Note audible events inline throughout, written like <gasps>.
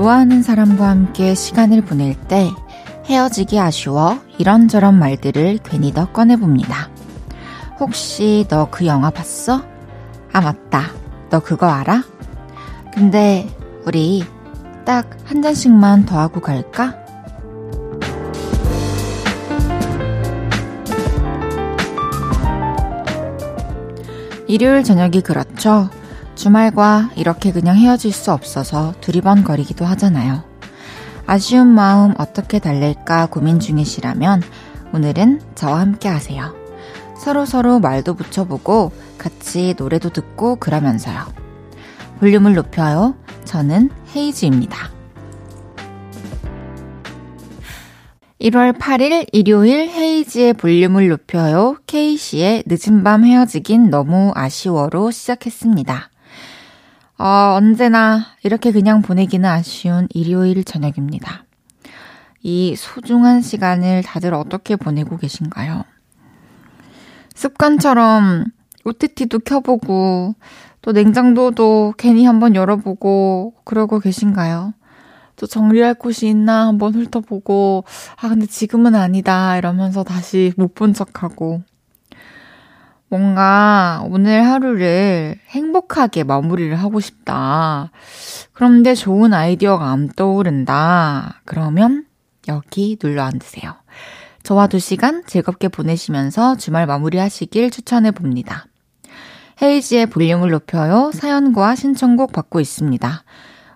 좋아하는 사람과 함께 시간을 보낼 때 헤어지기 아쉬워 이런저런 말들을 괜히 더 꺼내봅니다. 혹시 너 그 영화 봤어? 아, 맞다. 너 그거 알아? 근데 우리 딱 한 잔씩만 더 하고 갈까? 일요일 저녁이 그렇죠. 주말과 이렇게 그냥 헤어질 수 없어서 두리번거리기도 하잖아요. 아쉬운 마음 어떻게 달랠까 고민 중이시라면 오늘은 저와 함께 하세요. 서로 서로 말도 붙여보고 같이 노래도 듣고 그러면서요. 볼륨을 높여요. 저는 헤이즈입니다. 1월 8일 일요일 헤이지의 볼륨을 높여요. K씨의 늦은 밤 헤어지긴 너무 아쉬워로 시작했습니다. 어, 언제나 이렇게 그냥 보내기는 아쉬운 일요일 저녁입니다. 이 소중한 시간을 다들 어떻게 보내고 계신가요? 습관처럼 OTT도 켜보고 또 냉장고도 괜히 한번 열어보고 그러고 계신가요? 또 정리할 곳이 있나 한번 훑어보고 아 근데 지금은 아니다 이러면서 다시 못 본 척하고 뭔가 오늘 하루를 행복하게 마무리를 하고 싶다. 그런데 좋은 아이디어가 안 떠오른다. 그러면 여기 눌러 앉으세요. 저와 두 시간 즐겁게 보내시면서 주말 마무리 하시길 추천해 봅니다. 헤이지의 볼륨을 높여요. 사연과 신청곡 받고 있습니다.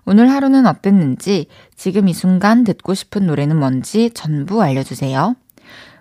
오늘 하루는 어땠는지, 지금 이 순간 듣고 싶은 노래는 뭔지 전부 알려주세요.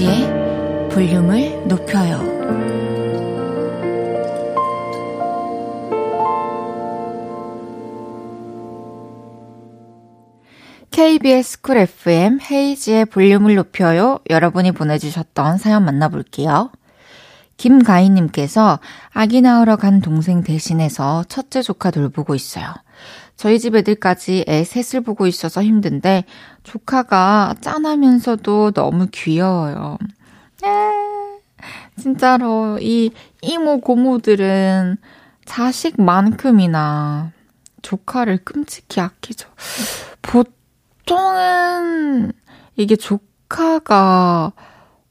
이은지의 볼륨을 높여요. KBS 쿨 FM 헤이지의 볼륨을 높여요. 여러분이 보내주셨던 사연 만나볼게요. 김가희님께서 아기 낳으러 간 동생 대신해서 첫째 조카 돌보고 있어요. 저희 집 애들까지 애 셋을 보고 있어서 힘든데 조카가 짠하면서도 너무 귀여워요. 에, 진짜로 이 이모 고모들은 자식만큼이나 조카를 끔찍히 아끼죠. 보통은 이게 조카가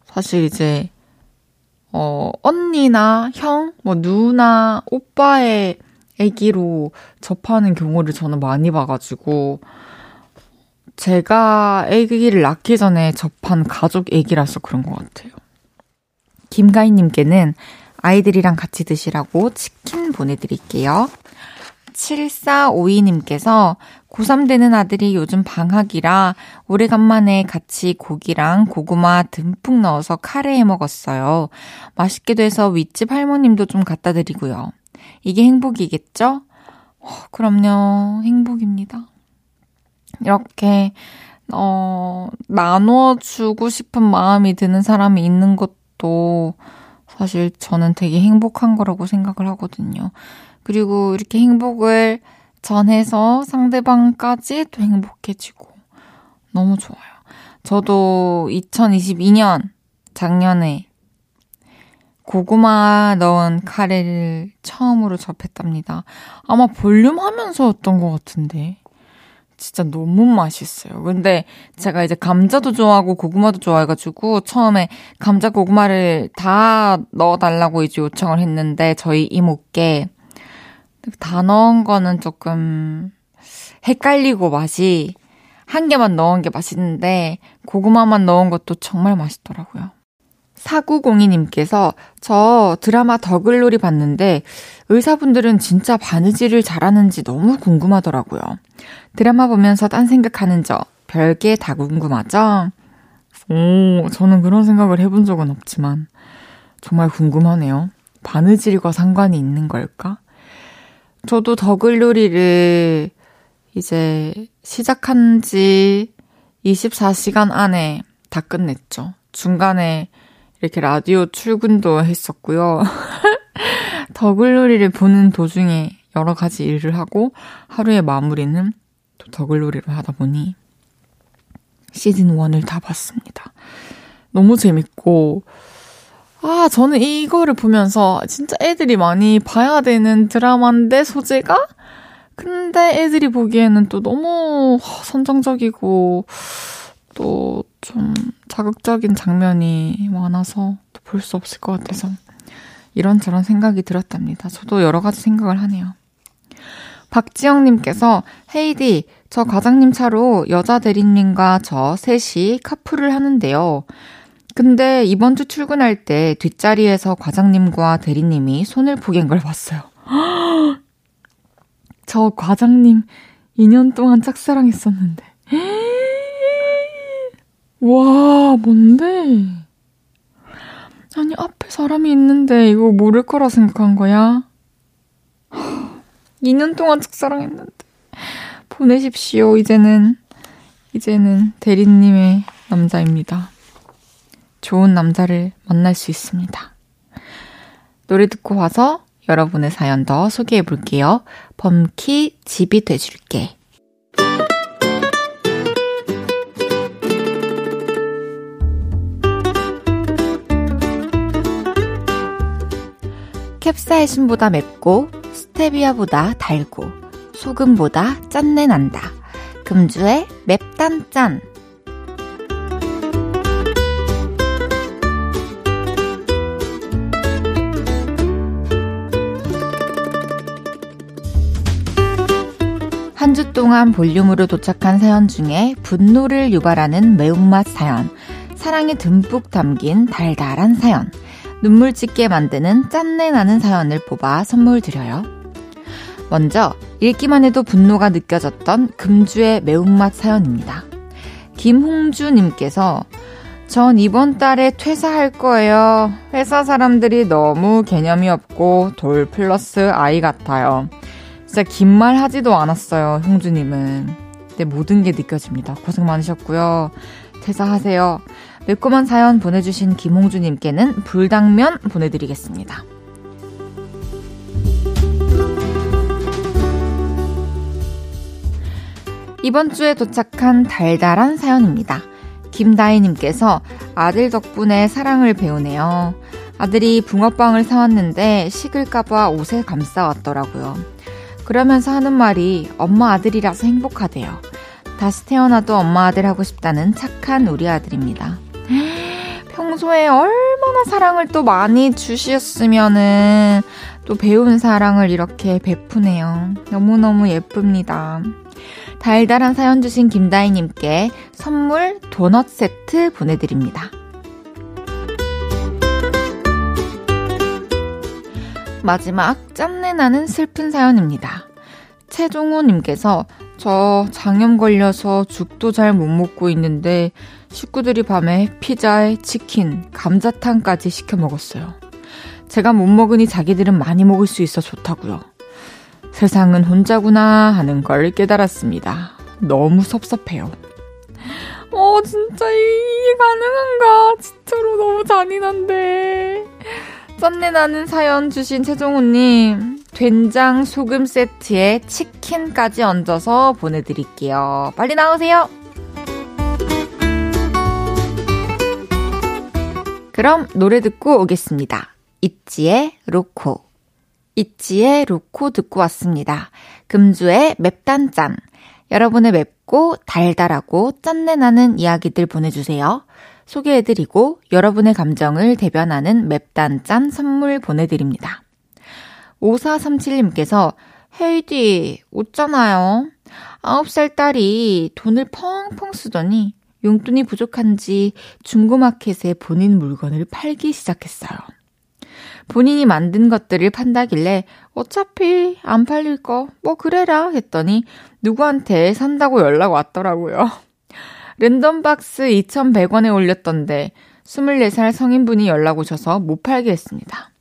사실 이제 어 언니나 형, 뭐 누나, 오빠의 아기로 접하는 경우를 저는 많이 봐가지고, 제가 아기를 낳기 전에 접한 가족 아기라서 그런 것 같아요. 김가희님께는 아이들이랑 같이 드시라고 치킨 보내드릴게요. 7452님께서 고3 되는 아들이 요즘 방학이라 오래간만에 같이 고기랑 고구마 듬뿍 넣어서 카레 해 먹었어요. 맛있게도 해서 윗집 할머님도 좀 갖다 드리고요. 이게 행복이겠죠? 어, 그럼요. 행복입니다. 이렇게, 어, 나눠주고 싶은 마음이 드는 사람이 있는 것도 사실 저는 되게 행복한 거라고 생각을 하거든요. 그리고 이렇게 행복을 전해서 상대방까지 또 행복해지고 너무 좋아요. 저도 2022년 작년에 고구마 넣은 카레를 처음으로 접했답니다. 아마 볼륨 하면서였던 것 같은데. 진짜 너무 맛있어요. 근데 제가 이제 감자도 좋아하고 고구마도 좋아해가지고 처음에 감자 고구마를 다 넣어달라고 이제 요청을 했는데 저희 이모께 다 넣은 거는 조금 헷갈리고 맛이 한 개만 넣은 게 맛있는데 고구마만 넣은 것도 정말 맛있더라고요. 4902님께서 저 드라마 더글로리 봤는데 의사분들은 진짜 바느질을 잘하는지 너무 궁금하더라고요. 드라마 보면서 딴 생각하는 저 별게 다 궁금하죠? 오, 저는 그런 생각을 해본 적은 없지만 정말 궁금하네요. 바느질과 상관이 있는 걸까? 저도 더글놀이를 이제 시작한 지 24시간 안에 다 끝냈죠. 중간에 이렇게 라디오 출근도 했었고요. <laughs> 더글놀이를 보는 도중에 여러 가지 일을 하고 하루의 마무리는 또 더글놀이를 하다 보니 시즌 1을 다 봤습니다. 너무 재밌고, 아, 저는 이거를 보면서 진짜 애들이 많이 봐야 되는 드라마인데, 소재가? 근데 애들이 보기에는 또 너무 선정적이고, 또 좀 자극적인 장면이 많아서 볼 수 없을 것 같아서 이런저런 생각이 들었답니다. 저도 여러 가지 생각을 하네요. 박지영님께서 헤이디, 저 과장님 차로 여자 대리님과 저 셋이 카풀을 하는데요. 근데 이번 주 출근할 때 뒷자리에서 과장님과 대리님이 손을 포갠 걸 봤어요. <gasps> 저 과장님 2년 동안 짝사랑했었는데. 와, 뭔데? 아니, 앞에 사람이 있는데 이거 모를 거라 생각한 거야? 2년 동안 짝사랑했는데. 보내십시오, 이제는. 이제는 대리님의 남자입니다. 좋은 남자를 만날 수 있습니다. 노래 듣고 와서 여러분의 사연 더 소개해 볼게요. 범키 집이 돼줄게. 캡사이신보다 맵고 스테비아보다 달고 소금보다 짠내 난다. 금주의 맵단짠. 한 주 동안 볼륨으로 도착한 사연 중에 분노를 유발하는 매운맛 사연, 사랑이 듬뿍 담긴 달달한 사연, 눈물 짓게 만드는 짠내 나는 사연을 뽑아 선물 드려요. 먼저 읽기만 해도 분노가 느껴졌던 금주의 매운맛 사연입니다. 김홍주님께서 전 이번 달에 퇴사할 거예요. 회사 사람들이 너무 개념이 없고 돌 플러스 아이 같아요. 진짜 긴 말 하지도 않았어요, 홍주님은. 근데 모든 게 느껴집니다. 고생 많으셨고요. 퇴사하세요. 매콤한 사연 보내주신 김홍주님께는 불당면 보내드리겠습니다. 이번 주에 도착한 달달한 사연입니다. 김다희님께서 아들 덕분에 사랑을 배우네요. 아들이 붕어빵을 사왔는데 식을까봐 옷에 감싸왔더라고요. 그러면서 하는 말이 엄마 아들이라서 행복하대요. 다시 태어나도 엄마 아들 하고 싶다는 착한 우리 아들입니다. 평소에 얼마나 사랑을 또 많이 주셨으면은 또 배운 사랑을 이렇게 베푸네요. 너무너무 예쁩니다. 달달한 사연 주신 김다희님께 선물 도넛 세트 보내드립니다. 마지막 짠내 나는 슬픈 사연입니다. 최종호님께서 저 장염 걸려서 죽도 잘 못 먹고 있는데 식구들이 밤에 피자에 치킨, 감자탕까지 시켜 먹었어요. 제가 못 먹으니 자기들은 많이 먹을 수 있어 좋다고요. 세상은 혼자구나 하는 걸 깨달았습니다. 너무 섭섭해요. 어, 진짜 이게 가능한가? 진짜로 너무 잔인한데. 짠내 나는 사연 주신 최종우님, 된장 소금 세트에 치킨까지 얹어서 보내드릴게요. 빨리 나오세요! 그럼 노래 듣고 오겠습니다. 있지의 로코. 있지의 로코 듣고 왔습니다. 금주의 맵단짠. 여러분의 맵고 달달하고 짠내 나는 이야기들 보내주세요. 소개해드리고 여러분의 감정을 대변하는 맵단짠 선물 보내드립니다. 5437님께서 헤이디, 웃잖아요. 9살 딸이 돈을 펑펑 쓰더니 용돈이 부족한지 중고마켓에 본인 물건을 팔기 시작했어요. 본인이 만든 것들을 판다길래 어차피 안 팔릴 거 뭐 그래라 했더니 누구한테 산다고 연락 왔더라고요. 랜덤박스 2,100원에 올렸던데 24살 성인분이 연락 오셔서 못 팔게 했습니다.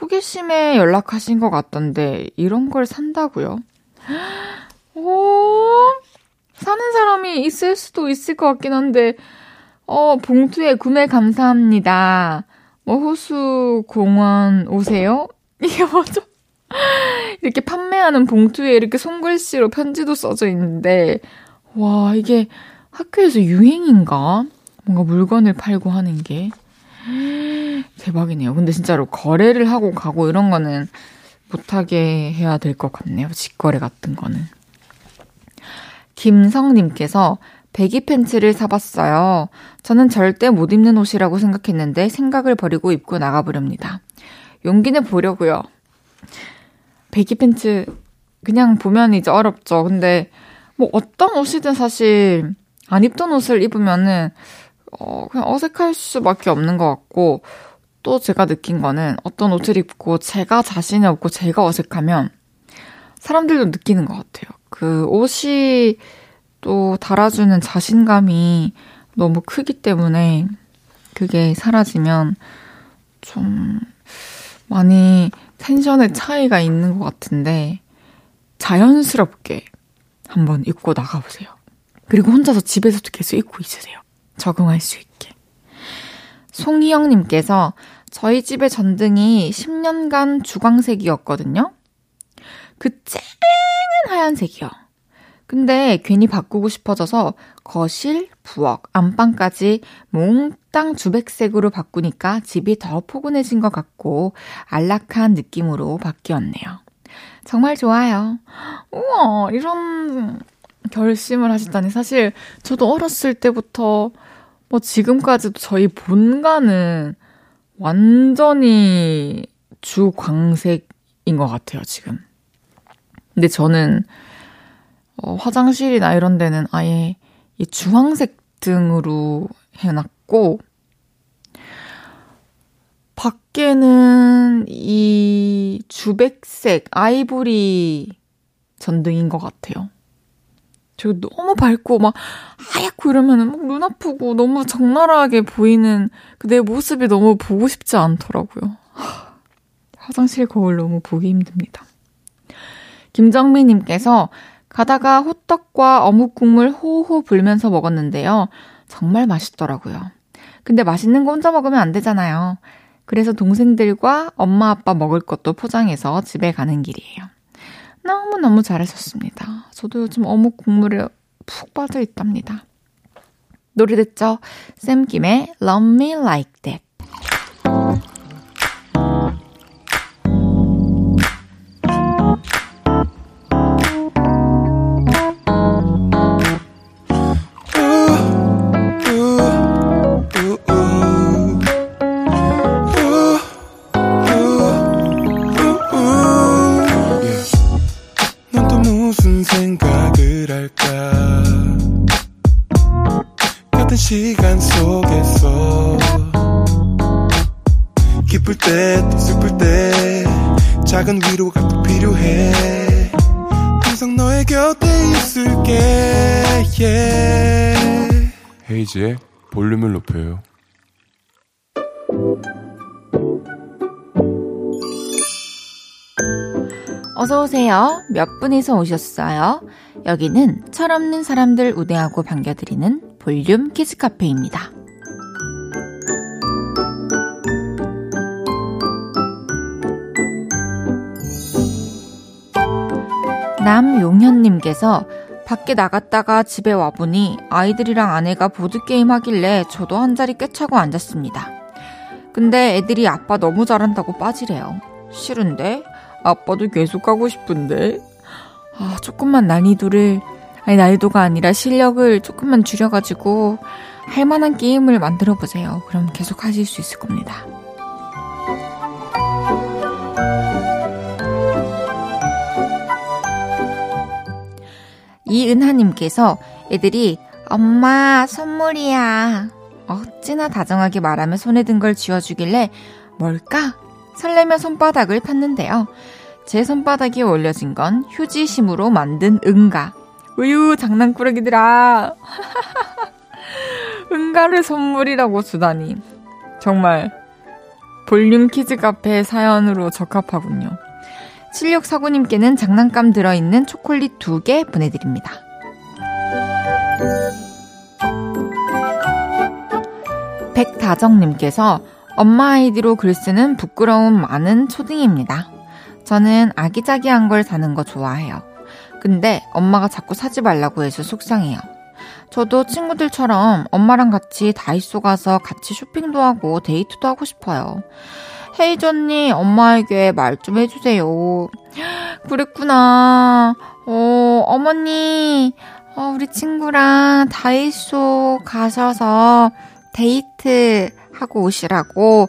호기심에 연락하신 것 같던데, 이런 걸 산다고요? 오, <gasps> 사는 사람이 있을 수도 있을 것 같긴 한데, 어, 봉투에 구매 감사합니다. 뭐, 호수 공원 오세요? <laughs> 이게 뭐죠? 이렇게 판매하는 봉투에 이렇게 손글씨로 편지도 써져 있는데, 와, 이게 학교에서 유행인가? 뭔가 물건을 팔고 하는 게. <gasps> 대박이네요. 근데 진짜로 거래를 하고 가고 이런 거는 못하게 해야 될 것 같네요. 직거래 같은 거는. 김성님께서 배기 팬츠를 사봤어요. 저는 절대 못 입는 옷이라고 생각했는데 생각을 버리고 입고 나가보렵니다. 용기는 보려고요. 배기 팬츠 그냥 보면 이제 어렵죠. 근데 뭐 어떤 옷이든 사실 안 입던 옷을 입으면은 어 그냥 어색할 수밖에 없는 것 같고 또 제가 느낀 거는 어떤 옷을 입고 제가 자신이 없고 제가 어색하면 사람들도 느끼는 것 같아요. 그 옷이 또 달아주는 자신감이 너무 크기 때문에 그게 사라지면 좀 많이 텐션의 차이가 있는 것 같은데 자연스럽게 한번 입고 나가보세요. 그리고 혼자서 집에서도 계속 입고 있으세요. 적응할 수 있게. 송희영님께서 저희 집의 전등이 10년간 주광색이었거든요. 그 쨍한 하얀색이요. 근데 괜히 바꾸고 싶어져서 거실, 부엌, 안방까지 몽땅 주백색으로 바꾸니까 집이 더 포근해진 것 같고 안락한 느낌으로 바뀌었네요. 정말 좋아요. 우와, 이런 결심을 하셨다니. 사실 저도 어렸을 때부터 뭐 지금까지도 저희 본가는 완전히 주광색인 것 같아요, 지금. 근데 저는 어, 화장실이나 이런 데는 아예 이 주황색 등으로 해놨고, 밖에는 이 주백색, 아이보리 전등인 것 같아요. 저 너무 밝고 막 하얗고 이러면은 막 눈 아프고 너무 적나라하게 보이는 그 내 모습이 너무 보고 싶지 않더라고요. 화장실 거울 너무 보기 힘듭니다. 김정미님께서 가다가 호떡과 어묵 국물 호호 불면서 먹었는데요. 정말 맛있더라고요. 근데 맛있는 거 혼자 먹으면 안 되잖아요. 그래서 동생들과 엄마 아빠 먹을 것도 포장해서 집에 가는 길이에요. 너무너무 잘하셨습니다. 저도 요즘 어묵 국물에 푹 빠져 있답니다. 노래 듣죠? 샘김의 Love Me Like That. 어서오세요. 몇 분이서 오셨어요? 여기는 철없는 사람들 우대하고 반겨드리는 볼륨 키즈카페입니다. 남용현님께서 밖에 나갔다가 집에 와보니 아이들이랑 아내가 보드게임 하길래 저도 한 자리 꿰차고 앉았습니다. 근데 애들이 아빠 너무 잘한다고 빠지래요. 싫은데? 아빠도 계속 하고 싶은데? 아, 조금만 난이도를, 아니, 난이도가 아니라 실력을 조금만 줄여가지고 할 만한 게임을 만들어 보세요. 그럼 계속 하실 수 있을 겁니다. 이은하님께서 애들이 엄마 선물이야. 어찌나 다정하게 말하며 손에 든 걸 쥐어주길래 뭘까? 설레며 손바닥을 폈는데요. 제 손바닥에 올려진 건 휴지심으로 만든 응가. 어유 장난꾸러기들아. <laughs> 응가를 선물이라고 주다니. 정말 볼륨 키즈 카페 사연으로 적합하군요. 7649님께는 장난감 들어있는 초콜릿 2개 보내드립니다. 백다정님께서 엄마 아이디로 글 쓰는 부끄러움 많은 초딩입니다. 저는 아기자기한 걸 사는 거 좋아해요. 근데 엄마가 자꾸 사지 말라고 해서 속상해요. 저도 친구들처럼 엄마랑 같이 다이소 가서 같이 쇼핑도 하고 데이트도 하고 싶어요. 헤이즈 언니, 엄마에게 말 좀 해주세요. <gasps> 그랬구나. 어, 어머니, 어, 우리 친구랑 다이소 가셔서 데이트 하고 오시라고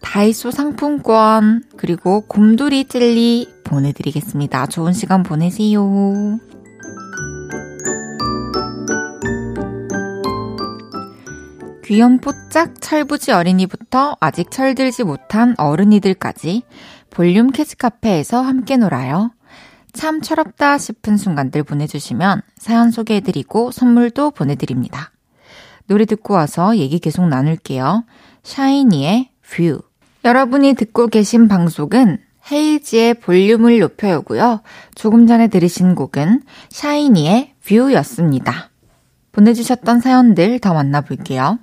다이소 상품권 그리고 곰돌이 젤리 보내드리겠습니다. 좋은 시간 보내세요. 귀염뽀짝 철부지 어린이부터 아직 철들지 못한 어른이들까지 볼륨 키즈 카페에서 함께 놀아요. 참 철없다 싶은 순간들 보내주시면 사연 소개해드리고 선물도 보내드립니다. 노래 듣고 와서 얘기 계속 나눌게요. 샤이니의 View. 여러분이 듣고 계신 방송은 헤이즈의 볼륨을 높여요고요. 조금 전에 들으신 곡은 샤이니의 View였습니다. 보내주셨던 사연들 더 만나볼게요.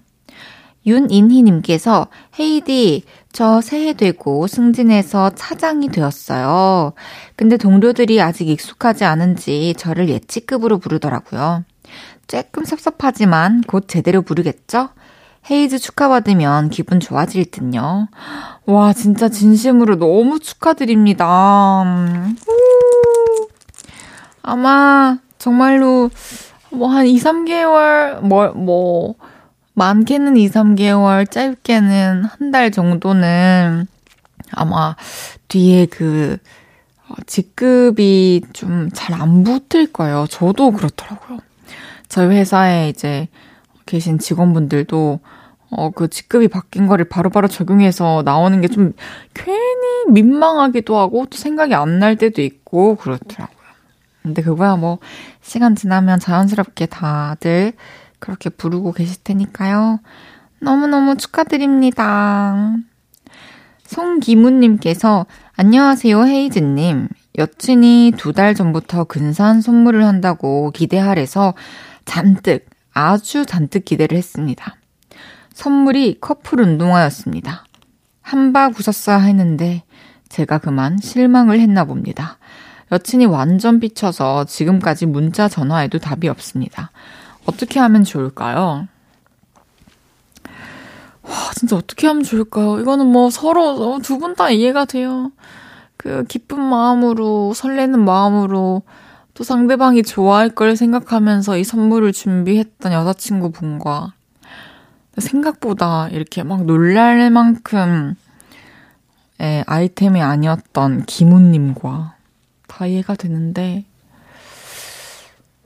윤인희님께서 헤이디 저 새해 되고 승진해서 차장이 되었어요. 근데 동료들이 아직 익숙하지 않은지 저를 예치급으로 부르더라고요. 조금 섭섭하지만 곧 제대로 부르겠죠? 헤이즈 축하받으면 기분 좋아질 듯요. 와, 진짜 진심으로 너무 축하드립니다. 아마 정말로 뭐 한 2, 3개월, 뭐, 뭐, 많게는 2, 3개월, 짧게는 한 달 정도는 아마 뒤에 그 어, 직급이 좀 잘 안 붙을 거예요. 저도 그렇더라고요. 저희 회사에 이제 계신 직원분들도 어, 그 직급이 바뀐 거를 바로바로 바로 적용해서 나오는 게 좀 괜히 민망하기도 하고 또 생각이 안 날 때도 있고 그렇더라고요. 근데 그거야 뭐 시간 지나면 자연스럽게 다들 그렇게 부르고 계실 테니까요. 너무너무 축하드립니다. 송기문님께서 안녕하세요 헤이즈님. 여친이 두 달 전부터 근사한 선물을 한다고 기대하래서 잔뜩, 아주 잔뜩 기대를 했습니다. 선물이 커플 운동화였습니다. 한박 웃었어야 했는데 제가 그만 실망을 했나 봅니다. 여친이 완전 삐쳐서 지금까지 문자 전화에도 답이 없습니다. 어떻게 하면 좋을까요? 와, 진짜 어떻게 하면 좋을까요? 이거는 뭐 서로 두 분 다 이해가 돼요. 그 기쁜 마음으로, 설레는 마음으로 또 상대방이 좋아할 걸 생각하면서 이 선물을 준비했던 여자친구분과 생각보다 이렇게 막 놀랄 만큼 의 아이템이 아니었던 김우님과 다 이해가 되는데,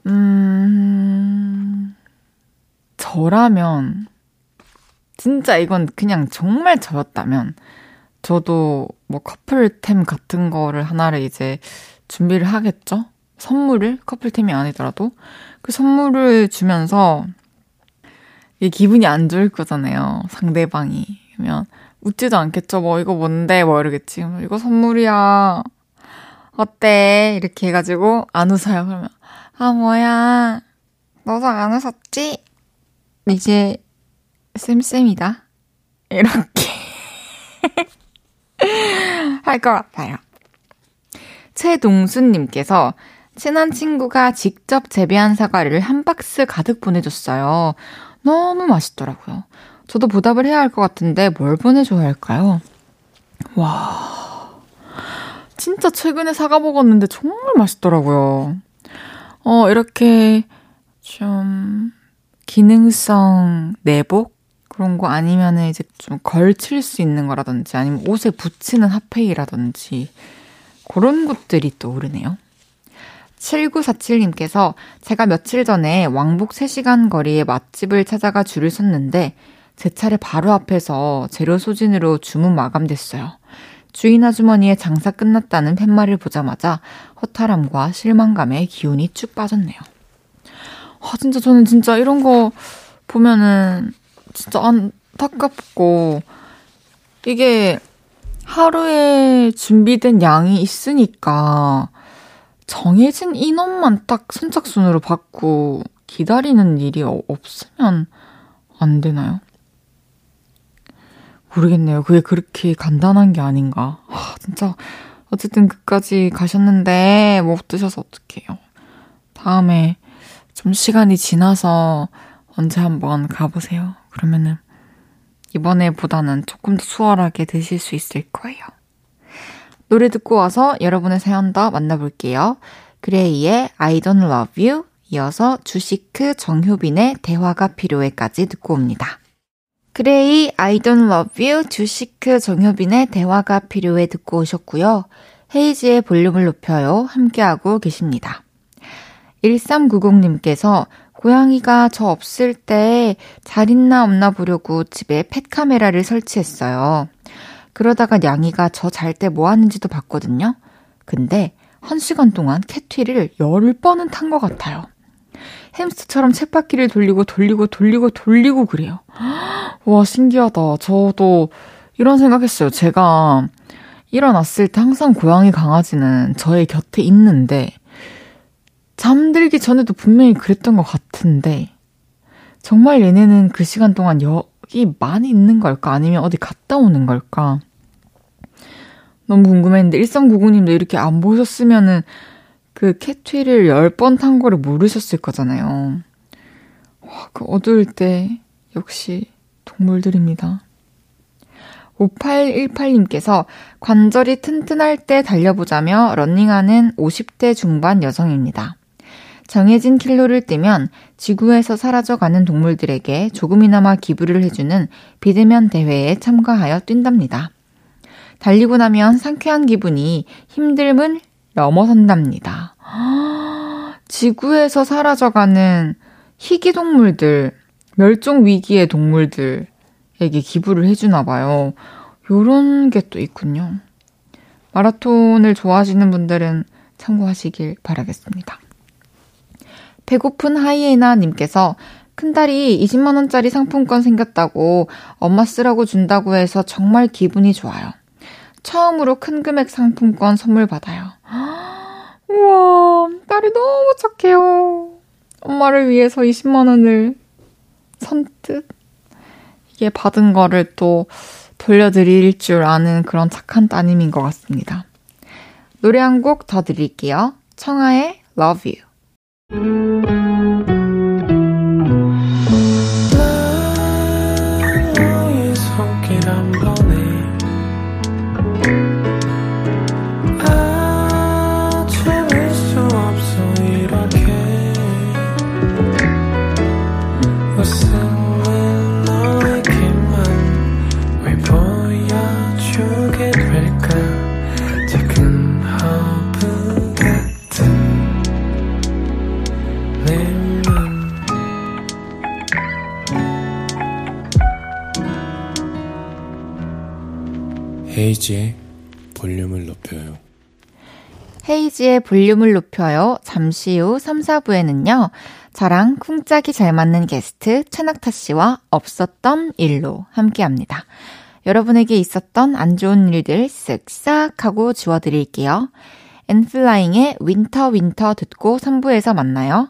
음, 저라면, 진짜 이건 그냥 정말 저였다면, 저도 뭐 커플템 같은 거를 하나를 이제 준비를 하겠죠? 선물을? 커플템이 아니더라도. 그 선물을 주면서, 이게 기분이 안 좋을 거잖아요. 상대방이. 그러면, 웃지도 않겠죠? 뭐, 이거 뭔데? 뭐, 이러겠지. 이거 선물이야. 어때? 이렇게 해가지고, 안 웃어요. 그러면, 아, 뭐야. 너도 안 웃었지? 이제, 쌤쌤이다. 이렇게. <laughs> 할 것 같아요. 최동수님께서 친한 친구가 직접 재배한 사과를 한 박스 가득 보내줬어요. 너무 맛있더라고요. 저도 보답을 해야 할 것 같은데 뭘 보내줘야 할까요? 와. 진짜 최근에 사과 먹었는데 정말 맛있더라고요. 어, 이렇게 좀 기능성 내복? 그런 거 아니면은 이제 좀 걸칠 수 있는 거라든지 아니면 옷에 붙이는 핫팩이라든지 그런 것들이 떠오르네요. 7947님께서 제가 며칠 전에 왕복 3시간 거리의 맛집을 찾아가 줄을 섰는데 제 차례 바로 앞에서 재료 소진으로 주문 마감됐어요. 주인 아주머니의 장사 끝났다는 팻말을 보자마자 허탈함과 실망감에 기운이 쭉 빠졌네요. 아, 진짜 저는 진짜 이런 거 보면은 진짜 안타깝고 이게 하루에 준비된 양이 있으니까 정해진 인원만 딱 선착순으로 받고 기다리는 일이 없으면 안 되나요? 모르겠네요. 그게 그렇게 간단한 게 아닌가. 아, 진짜. 어쨌든 끝까지 가셨는데 못 드셔서 어떡해요. 다음에 좀 시간이 지나서 언제 한번 가보세요. 그러면은 이번에보다는 조금 더 수월하게 드실 수 있을 거예요. 노래 듣고 와서 여러분의 사연 더 만나볼게요. 그레이의 I don't love you 이어서 주시크 정효빈의 대화가 필요해까지 듣고 옵니다. 그레이 I don't love you 주시크 정효빈의 대화가 필요해 듣고 오셨고요. 헤이즈의 볼륨을 높여요 함께하고 계십니다. 1390님께서 고양이가 저 없을 때 잘 있나 없나 보려고 집에 펫 카메라를 설치했어요. 그러다가 냥이가 저 잘 때 뭐 하는지도 봤거든요. 근데 한 시간 동안 캣튀를 열 번은 탄 것 같아요. 햄스터처럼 쳇바퀴를 돌리고 돌리고 돌리고 돌리고 그래요. <gasps> 와, 신기하다. 저도 이런 생각했어요. 제가 일어났을 때 항상 고양이 강아지는 저의 곁에 있는데 잠들기 전에도 분명히 그랬던 것 같은데, 정말 얘네는 그 시간 동안 여 기 많이 있는 걸까? 아니면 어디 갔다 오는 걸까? 너무 궁금했는데, 1399님도 이렇게 안 보셨으면은 그 캣트위를 10번 탄 거를 모르셨을 거잖아요. 와, 그 어두울 때 역시 동물들입니다. 5818님께서 관절이 튼튼할 때 달려보자며 런닝하는 50대 중반 여성입니다. 정해진 킬로를 뛰면 지구에서 사라져가는 동물들에게 조금이나마 기부를 해주는 비대면 대회에 참가하여 뛴답니다. 달리고 나면 상쾌한 기분이 힘듦을 넘어선답니다. <gasps> 지구에서 사라져가는 희귀 동물들, 멸종 위기의 동물들에게 기부를 해주나 봐요. 요런 게 또 있군요. 마라톤을 좋아하시는 분들은 참고하시길 바라겠습니다. 배고픈 하이에나 님께서 큰딸이 20만원짜리 상품권 생겼다고 엄마 쓰라고 준다고 해서 정말 기분이 좋아요. 처음으로 큰 금액 상품권 선물 받아요. <gasps> 우와, 딸이 너무 착해요. 엄마를 위해서 20만원을 선뜻 이게 받은 거를 또 돌려드릴 줄 아는 그런 착한 따님인 것 같습니다. 노래 한 곡 더 드릴게요. 청하의 Love You. Thank you. 헤이즈의 볼륨을 높여요. 헤이즈의 볼륨을 높여요. 잠시 후 3, 4부에는요. 저랑 쿵짝이 잘 맞는 게스트 최낙타 씨와 없었던 일로 함께 합니다. 여러분에게 있었던 안 좋은 일들 쓱싹 하고 지워드릴게요. 엔플라잉의 Winter Winter 듣고 3부에서 만나요.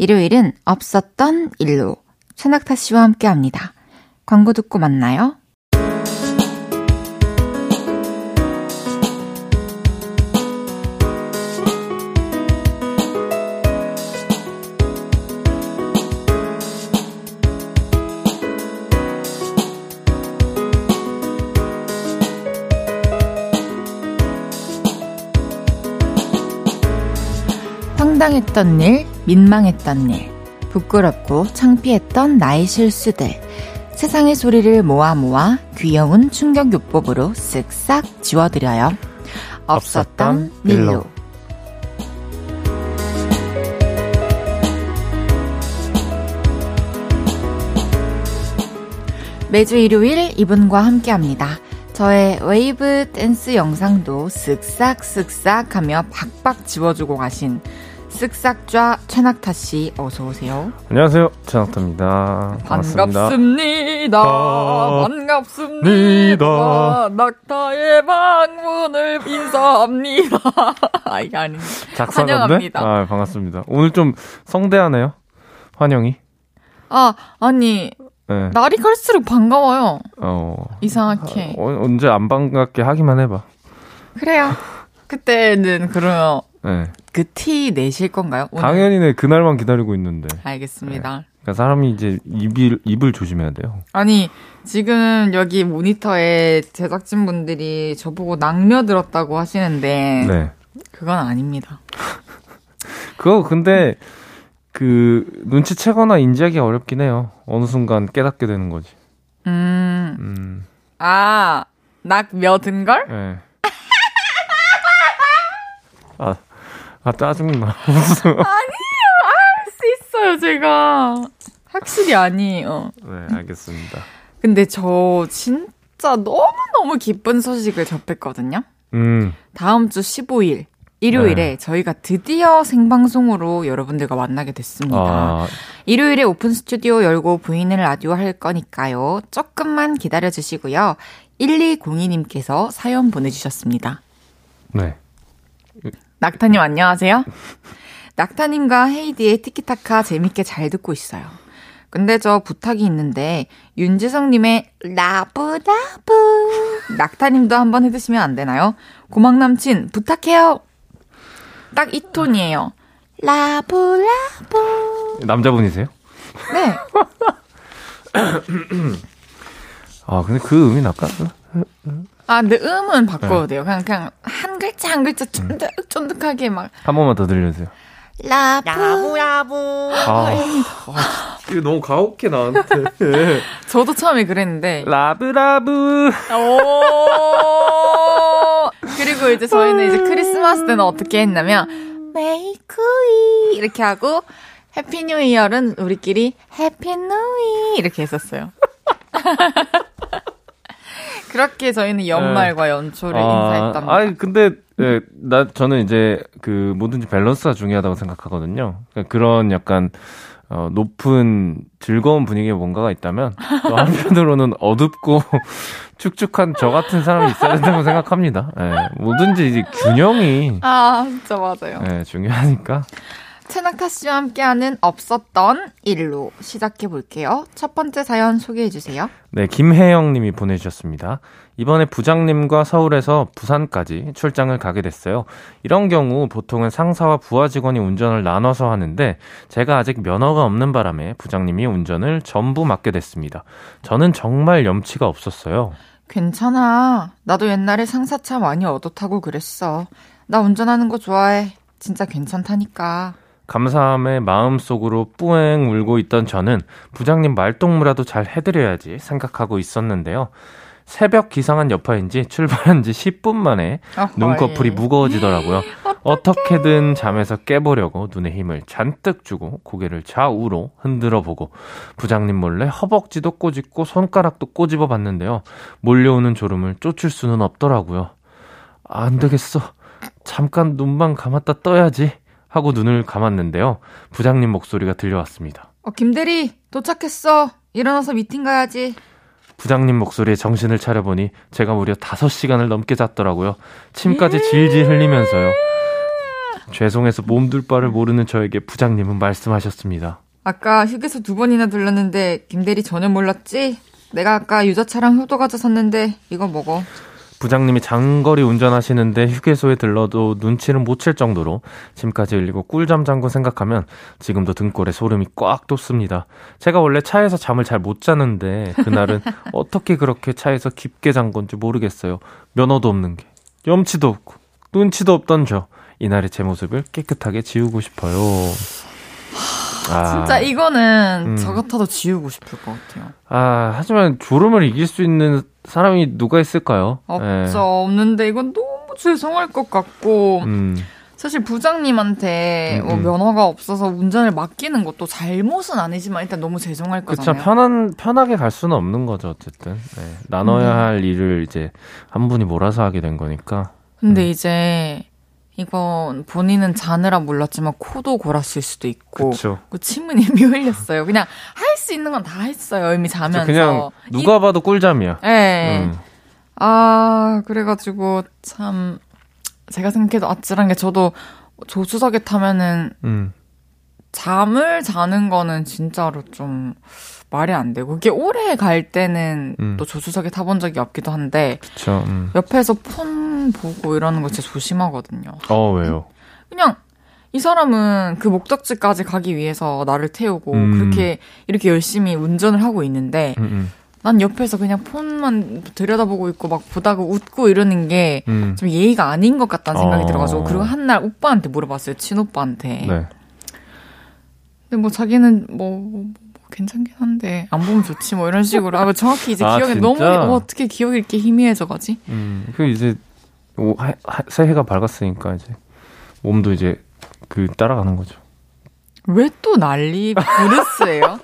일요일은 없었던 일로 최낙타 씨와 함께 합니다. 광고 듣고 만나요. 황당했던 일, 민망했던 일, 부끄럽고 창피했던 나의 실수들. 세상의 소리를 모아 모아 귀여운 충격 요법으로 쓱싹 지워드려요. 없었던 일로. 매주 일요일 이분과 함께 합니다. 저의 웨이브 댄스 영상도 쓱싹 쓱싹 하며 박박 지워주고 가신 쓱싹좌 최낙타 씨 어서 오세요. 안녕하세요. 최낙타입니다. 반갑습니다. 반갑습니다. 반갑습니다. 낙타의 방문을 인사합니다. 아, <laughs> 이게 아니 작성한데? 아, 반갑습니다. 오늘 좀 성대하네요. 환영이. 아, 아니 네. 날이 갈수록 반가워요. 어. 이상하게. 어, 언제 안 반갑게 하기만 해봐. 그래요. 그때는 그러면 네. 그 티 내실 건가요? 오늘? 당연히 네 그날만 기다리고 있는데. 알겠습니다. 네. 그러니까 사람이 이제 입을 입을 조심해야 돼요. 아니 지금 여기 모니터에 제작진 분들이 저보고 낙려 들었다고 하시는데 네. 그건 아닙니다. <laughs> 그거 근데 그 눈치채거나 인지하기 어렵긴 해요. 어느 순간 깨닫게 되는 거지. 음. 음. 아, 낙며 든 걸? 네. <laughs> 아, 아 짜증나. <laughs> 아니에요. 알수 있어요, 제가. 확실히 아니에요. 네, 알겠습니다. 근데 저 진짜 너무 너무 기쁜 소식을 접했거든요. 음. 다음 주 15일 일요일에 네. 저희가 드디어 생방송으로 여러분들과 만나게 됐습니다. 아... 일요일에 오픈 스튜디오 열고 보이는 라디오 할 거니까요. 조금만 기다려 주시고요. 1202님께서 사연 보내주셨습니다. 네. 낙타님 안녕하세요. 낙타님과 헤이디의 티키타카 재밌게 잘 듣고 있어요. 근데 저 부탁이 있는데 윤지성님의 라브라브 낙타님도 한번 해주시면 안 되나요? 고막 남친 부탁해요. 딱 이 톤이에요. 라브라브 남자분이세요? 네. <laughs> 아 근데 그 음이 나올까? 아, 근데 음은 바꿔도 네. 돼요. 그냥, 그냥 한 글자 한 글자 쫀득쫀득하게 막. 한 번만 더 들려주세요. 라브. 라브, 라브. 아, 아, 이거 너무 가혹해, 나한테. <laughs> 저도 처음에 그랬는데. 라브, 라브. 오. 그리고 이제 저희는 이제 크리스마스 때는 어떻게 했냐면, 메이크이. 이렇게 하고, 해피 뉴 이어는 우리끼리 Happy New 이 이렇게 했었어요. <laughs> 그렇게 저희는 연말과 네. 연초를 아, 인사했답니다. 아니 근데 네, 나 저는 이제 그 뭐든지 밸런스가 중요하다고 생각하거든요. 그러니까 그런 약간 어, 높은 즐거운 분위기에 뭔가가 있다면 또 한편으로는 <laughs> 어둡고 <laughs> 축축한 저 같은 사람이 있어야 된다고 생각합니다. 네, 뭐든지 이제 균형이 아 진짜 맞아요. 네, 중요하니까. 최낙타 씨와 함께하는 없었던 일로 시작해 볼게요. 첫 번째 사연 소개해 주세요. 네, 김혜영 님이 보내주셨습니다. 이번에 부장님과 서울에서 부산까지 출장을 가게 됐어요. 이런 경우 보통은 상사와 부하 직원이 운전을 나눠서 하는데 제가 아직 면허가 없는 바람에 부장님이 운전을 전부 맡게 됐습니다. 저는 정말 염치가 없었어요. 괜찮아. 나도 옛날에 상사차 많이 얻어 타고 그랬어. 나 운전하는 거 좋아해. 진짜 괜찮다니까. 감사함에 마음속으로 뿌앵 울고 있던 저는 부장님 말동무라도 잘 해드려야지 생각하고 있었는데요. 새벽 기상한 여파인지 출발한 지 10분 만에 어허, 눈꺼풀이 예. 무거워지더라고요. 어떻게든 잠에서 깨보려고 눈에 힘을 잔뜩 주고 고개를 좌우로 흔들어 보고 부장님 몰래 허벅지도 꼬집고 손가락도 꼬집어 봤는데요. 몰려오는 졸음을 쫓을 수는 없더라고요. 안 되겠어. 잠깐 눈만 감았다 떠야지. 하고 눈을 감았는데요. 부장님 목소리가 들려왔습니다. 어, 김대리, 도착했어. 일어나서 미팅 가야지. 부장님 목소리에 정신을 차려보니 제가 무려 5시간을 넘게 잤더라고요. 침까지 질질 흘리면서요. 죄송해서 몸둘 바를 모르는 저에게 부장님은 말씀하셨습니다. 아까 휴게소 두 번이나 들렀는데 김대리 전혀 몰랐지? 내가 아까 유자차랑 효도 과자 샀는데 이거 먹어. 부장님이 장거리 운전하시는데 휴게소에 들러도 눈치를 못챌 정도로 짐까지 흘리고 꿀잠 잔 거 생각하면 지금도 등골에 소름이 꽉 돋습니다. 제가 원래 차에서 잠을 잘 못 자는데 그날은 <laughs> 어떻게 그렇게 차에서 깊게 잔 건지 모르겠어요. 면허도 없는 게 염치도 없고 눈치도 없던 저 이날의 제 모습을 깨끗하게 지우고 싶어요. 아, 진짜 이거는 음. 저 같아도 지우고 싶을 것 같아요. 아, 하지만 졸음을 이길 수 있는 사람이 누가 있을까요? 없죠. 네. 없는데 이건 너무 죄송할 것 같고. 음. 사실 부장님한테 음, 뭐 음. 면허가 없어서 운전을 맡기는 것도 잘못은 아니지만 일단 너무 죄송할 거잖아요. 그렇죠. 편한 편하게 갈 수는 없는 거죠. 어쨌든 네. 나눠야 음. 할 일을 이제 한 분이 몰아서 하게 된 거니까. 근데 음. 이제 이건 본인은 자느라 몰랐지만 코도 골았을 수도 있고 그쵸. 그 침은 이미 흘렸어요. 그냥 할 수 있는 건 다 했어요. 이미 자면서. 그냥 누가 이... 봐도 꿀잠이야. 네. 음. 아 그래가지고 참 제가 생각해도 아찔한 게 저도 조수석에 타면은 음. 잠을 자는 거는 진짜로 좀 말이 안 되고 그게 오래 갈 때는 음. 또 조수석에 타본 적이 없기도 한데 그쵸, 음. 옆에서 폰 보고 이러는 거 진짜 조심하거든요. 어 왜요? 그냥 이 사람은 그 목적지까지 가기 위해서 나를 태우고 음. 그렇게 이렇게 열심히 운전을 하고 있는데 음, 음. 난 옆에서 그냥 폰만 들여다보고 있고 막 보다가 웃고 이러는 게좀 음. 예의가 아닌 것 같다는 생각이 어. 들어가지고 그리고 한 날 오빠한테 물어봤어요 친오빠한테. 네. 근데 뭐 자기는 뭐, 뭐, 뭐, 괜찮긴 한데 안 보면 좋지 뭐 이런 식으로 아 정확히 이제 아, 기억이 진짜? 너무 어, 어떻게 기억이 이렇게 희미해져가지? 음 그 이제 오, 하, 하, 새해가 밝았으니까 이제 몸도 이제 그 따라가는 거죠. 왜 또 난리 브루스예요?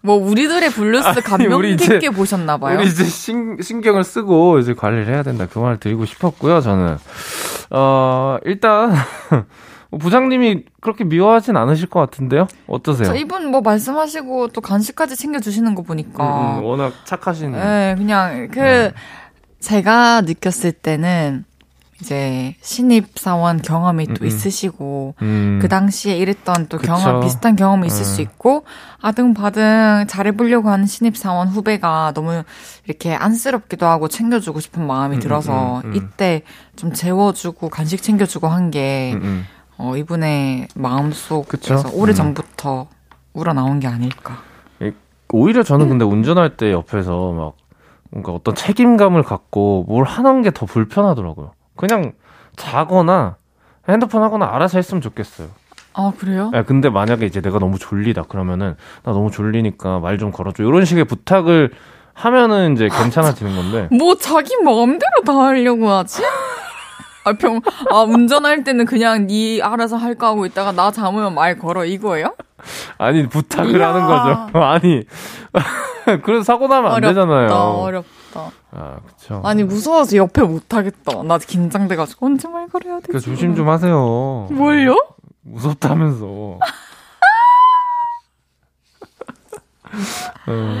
뭐 우리들의 블루스 감명 깊게 보셨나 봐요. 우리 이제 신, 신경을 쓰고 이제 관리를 해야 된다. 그 말을 드리고 싶었고요. 저는 어 일단 <laughs> 부장님이 그렇게 미워하진 않으실 것 같은데요? 어떠세요? 저 이분 뭐 말씀하시고 또 간식까지 챙겨주시는 거 보니까. 음, 음 워낙 착하신. 네, 그냥 그, 네. 제가 느꼈을 때는 이제 신입 사원 경험이 또 음, 음. 있으시고 음. 그 당시에 일했던 또 그쵸. 경험 비슷한 경험이 있을 음. 수 있고 아등바등 잘해보려고 하는 신입 사원 후배가 너무 이렇게 안쓰럽기도 하고 챙겨주고 싶은 마음이 음, 들어서 음, 이때 좀 재워주고 간식 챙겨주고 한 게 어, 이분의 마음속에서 오래 전부터 우러나온 게 아닐까. 오히려 저는 근데 운전할 때 옆에서 막 뭔가 어떤 책임감을 갖고 뭘 하는 게 더 불편하더라고요. 그냥 자거나 핸드폰 하거나 알아서 했으면 좋겠어요. 아, 그래요? 네, 근데 만약에 이제 내가 너무 졸리다 그러면은 나 너무 졸리니까 말 좀 걸어줘. 이런 식의 부탁을 하면은 이제 괜찮아지는 건데. <laughs> 뭐 자기 마음대로 다 하려고 하지? 아, 병, 아, 운전할 때는 그냥 니 알아서 할까 하고 있다가 나 잠으면 말 걸어 이거예요? 아니, 부탁을 이야. 하는 거죠. <laughs> 아니. <laughs> 그래서 사고 나면 안 어렵다, 되잖아요. 어렵다. 아, 그쵸. 아니, 무서워서 옆에 못 하겠다. 나 긴장돼가지고 언제 말 걸어야 되지? 그러니까 조심 좀 하세요. 뭘요? 무섭다면서. <laughs> 어.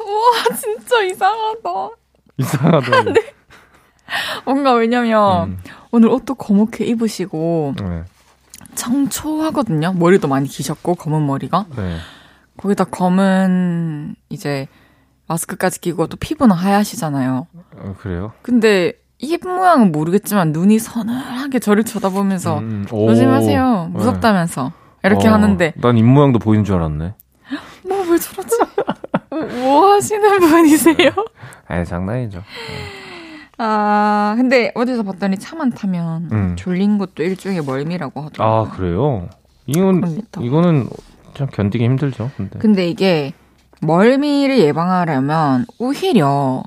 우와, 진짜 이상하다. 이상하다. 네. 뭔가 왜냐면 음. 오늘 옷도 검게 입으시고 네. 청초하거든요. 머리도 많이 기셨고 검은 머리가. 네. 거기다 검은 이제 마스크까지 끼고 또 피부는 하얗시잖아요. 어, 그래요? 근데 입 모양은 모르겠지만 눈이 서늘하게 저를 쳐다보면서 음, 조심하세요. 네. 무섭다면서 네. 이렇게 어, 하는데 난 입 모양도 보이는 줄 알았네. <gasps> 뭐 왜 저러지? 뭐 하시는 분이세요? 아 장난이죠. 네. 아, 근데 어디서 봤더니 차만 타면 음. 졸린 것도 일종의 멀미라고 하더라고요. 아, 그래요? 이건. 이거는 참 견디기 힘들죠. 근데. 근데 이게 멀미를 예방하려면 오히려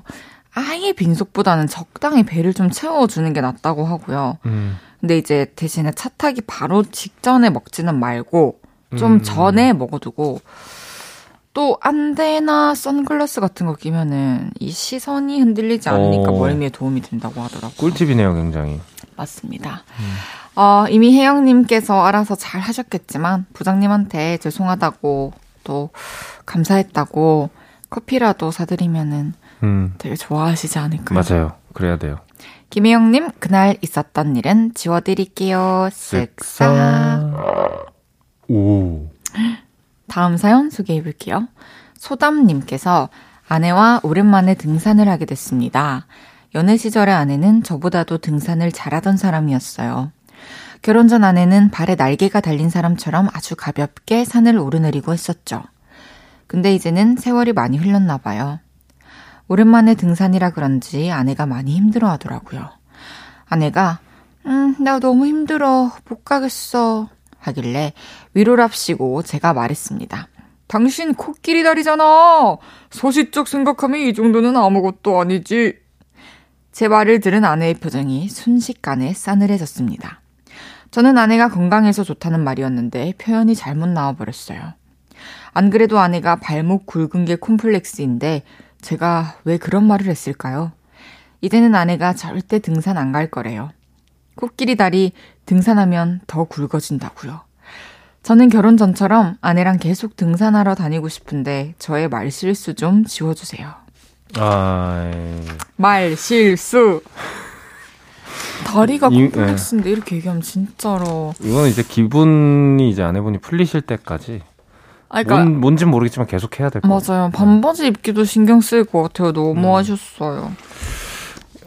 아예 빈속보다는 적당히 배를 좀 채워주는 게 낫다고 하고요. 음. 근데 이제 대신에 차 타기 바로 직전에 먹지는 말고 좀 음. 전에 먹어두고 또 안대나 선글라스 같은 거 끼면은 이 시선이 흔들리지 않으니까 오. 어. 멀미에 도움이 된다고 하더라고요. 꿀팁이네요, 굉장히. 맞습니다. 음. 어, 이미 혜영님께서 알아서 잘 하셨겠지만 부장님한테 죄송하다고 또 감사했다고 커피라도 사드리면은 음. 되게 좋아하시지 않을까요? 맞아요. 그래야 돼요. 김혜영님, 그날 있었던 일은 지워드릴게요. 쓱싹. 오. 다음 사연 소개해 볼게요. 소담님께서 아내와 오랜만에 등산을 하게 됐습니다. 연애 시절의 아내는 저보다도 등산을 잘하던 사람이었어요. 결혼 전 아내는 발에 날개가 달린 사람처럼 아주 가볍게 산을 오르내리고 했었죠. 근데 이제는 세월이 많이 흘렀나 봐요. 오랜만에 등산이라 그런지 아내가 많이 힘들어 하더라고요. 아내가, 음, 나 너무 힘들어. 못 가겠어. 하길래 위로랍시고 제가 말했습니다. 당신 코끼리 다리잖아. 소시적 생각하면 이 정도는 아무것도 아니지. 제 말을 들은 아내의 표정이 순식간에 싸늘해졌습니다. 저는 아내가 건강해서 좋다는 말이었는데 표현이 잘못 나와버렸어요. 안 그래도 아내가 발목 굵은 게 콤플렉스인데 제가 왜 그런 말을 했을까요? 이제는 아내가 절대 등산 안 갈 거래요. 코끼리 다리 등산하면 더 굵어진다고요. 저는 결혼 전처럼 아내랑 계속 등산하러 다니고 싶은데 저의 말 실수 좀 지워주세요. 아, 말 실수. 다리가 콤플렉스인데 네. 이렇게 얘기하면 진짜로. 이거는 이제 기분이 이제 아내분이 풀리실 때까지. 아, 그러니까 뭔, 뭔지 모르겠지만 계속 해야 될 거예요. 맞아요. 반바지 입기도 신경 쓸것 같아요. 너무 음. 하셨어요.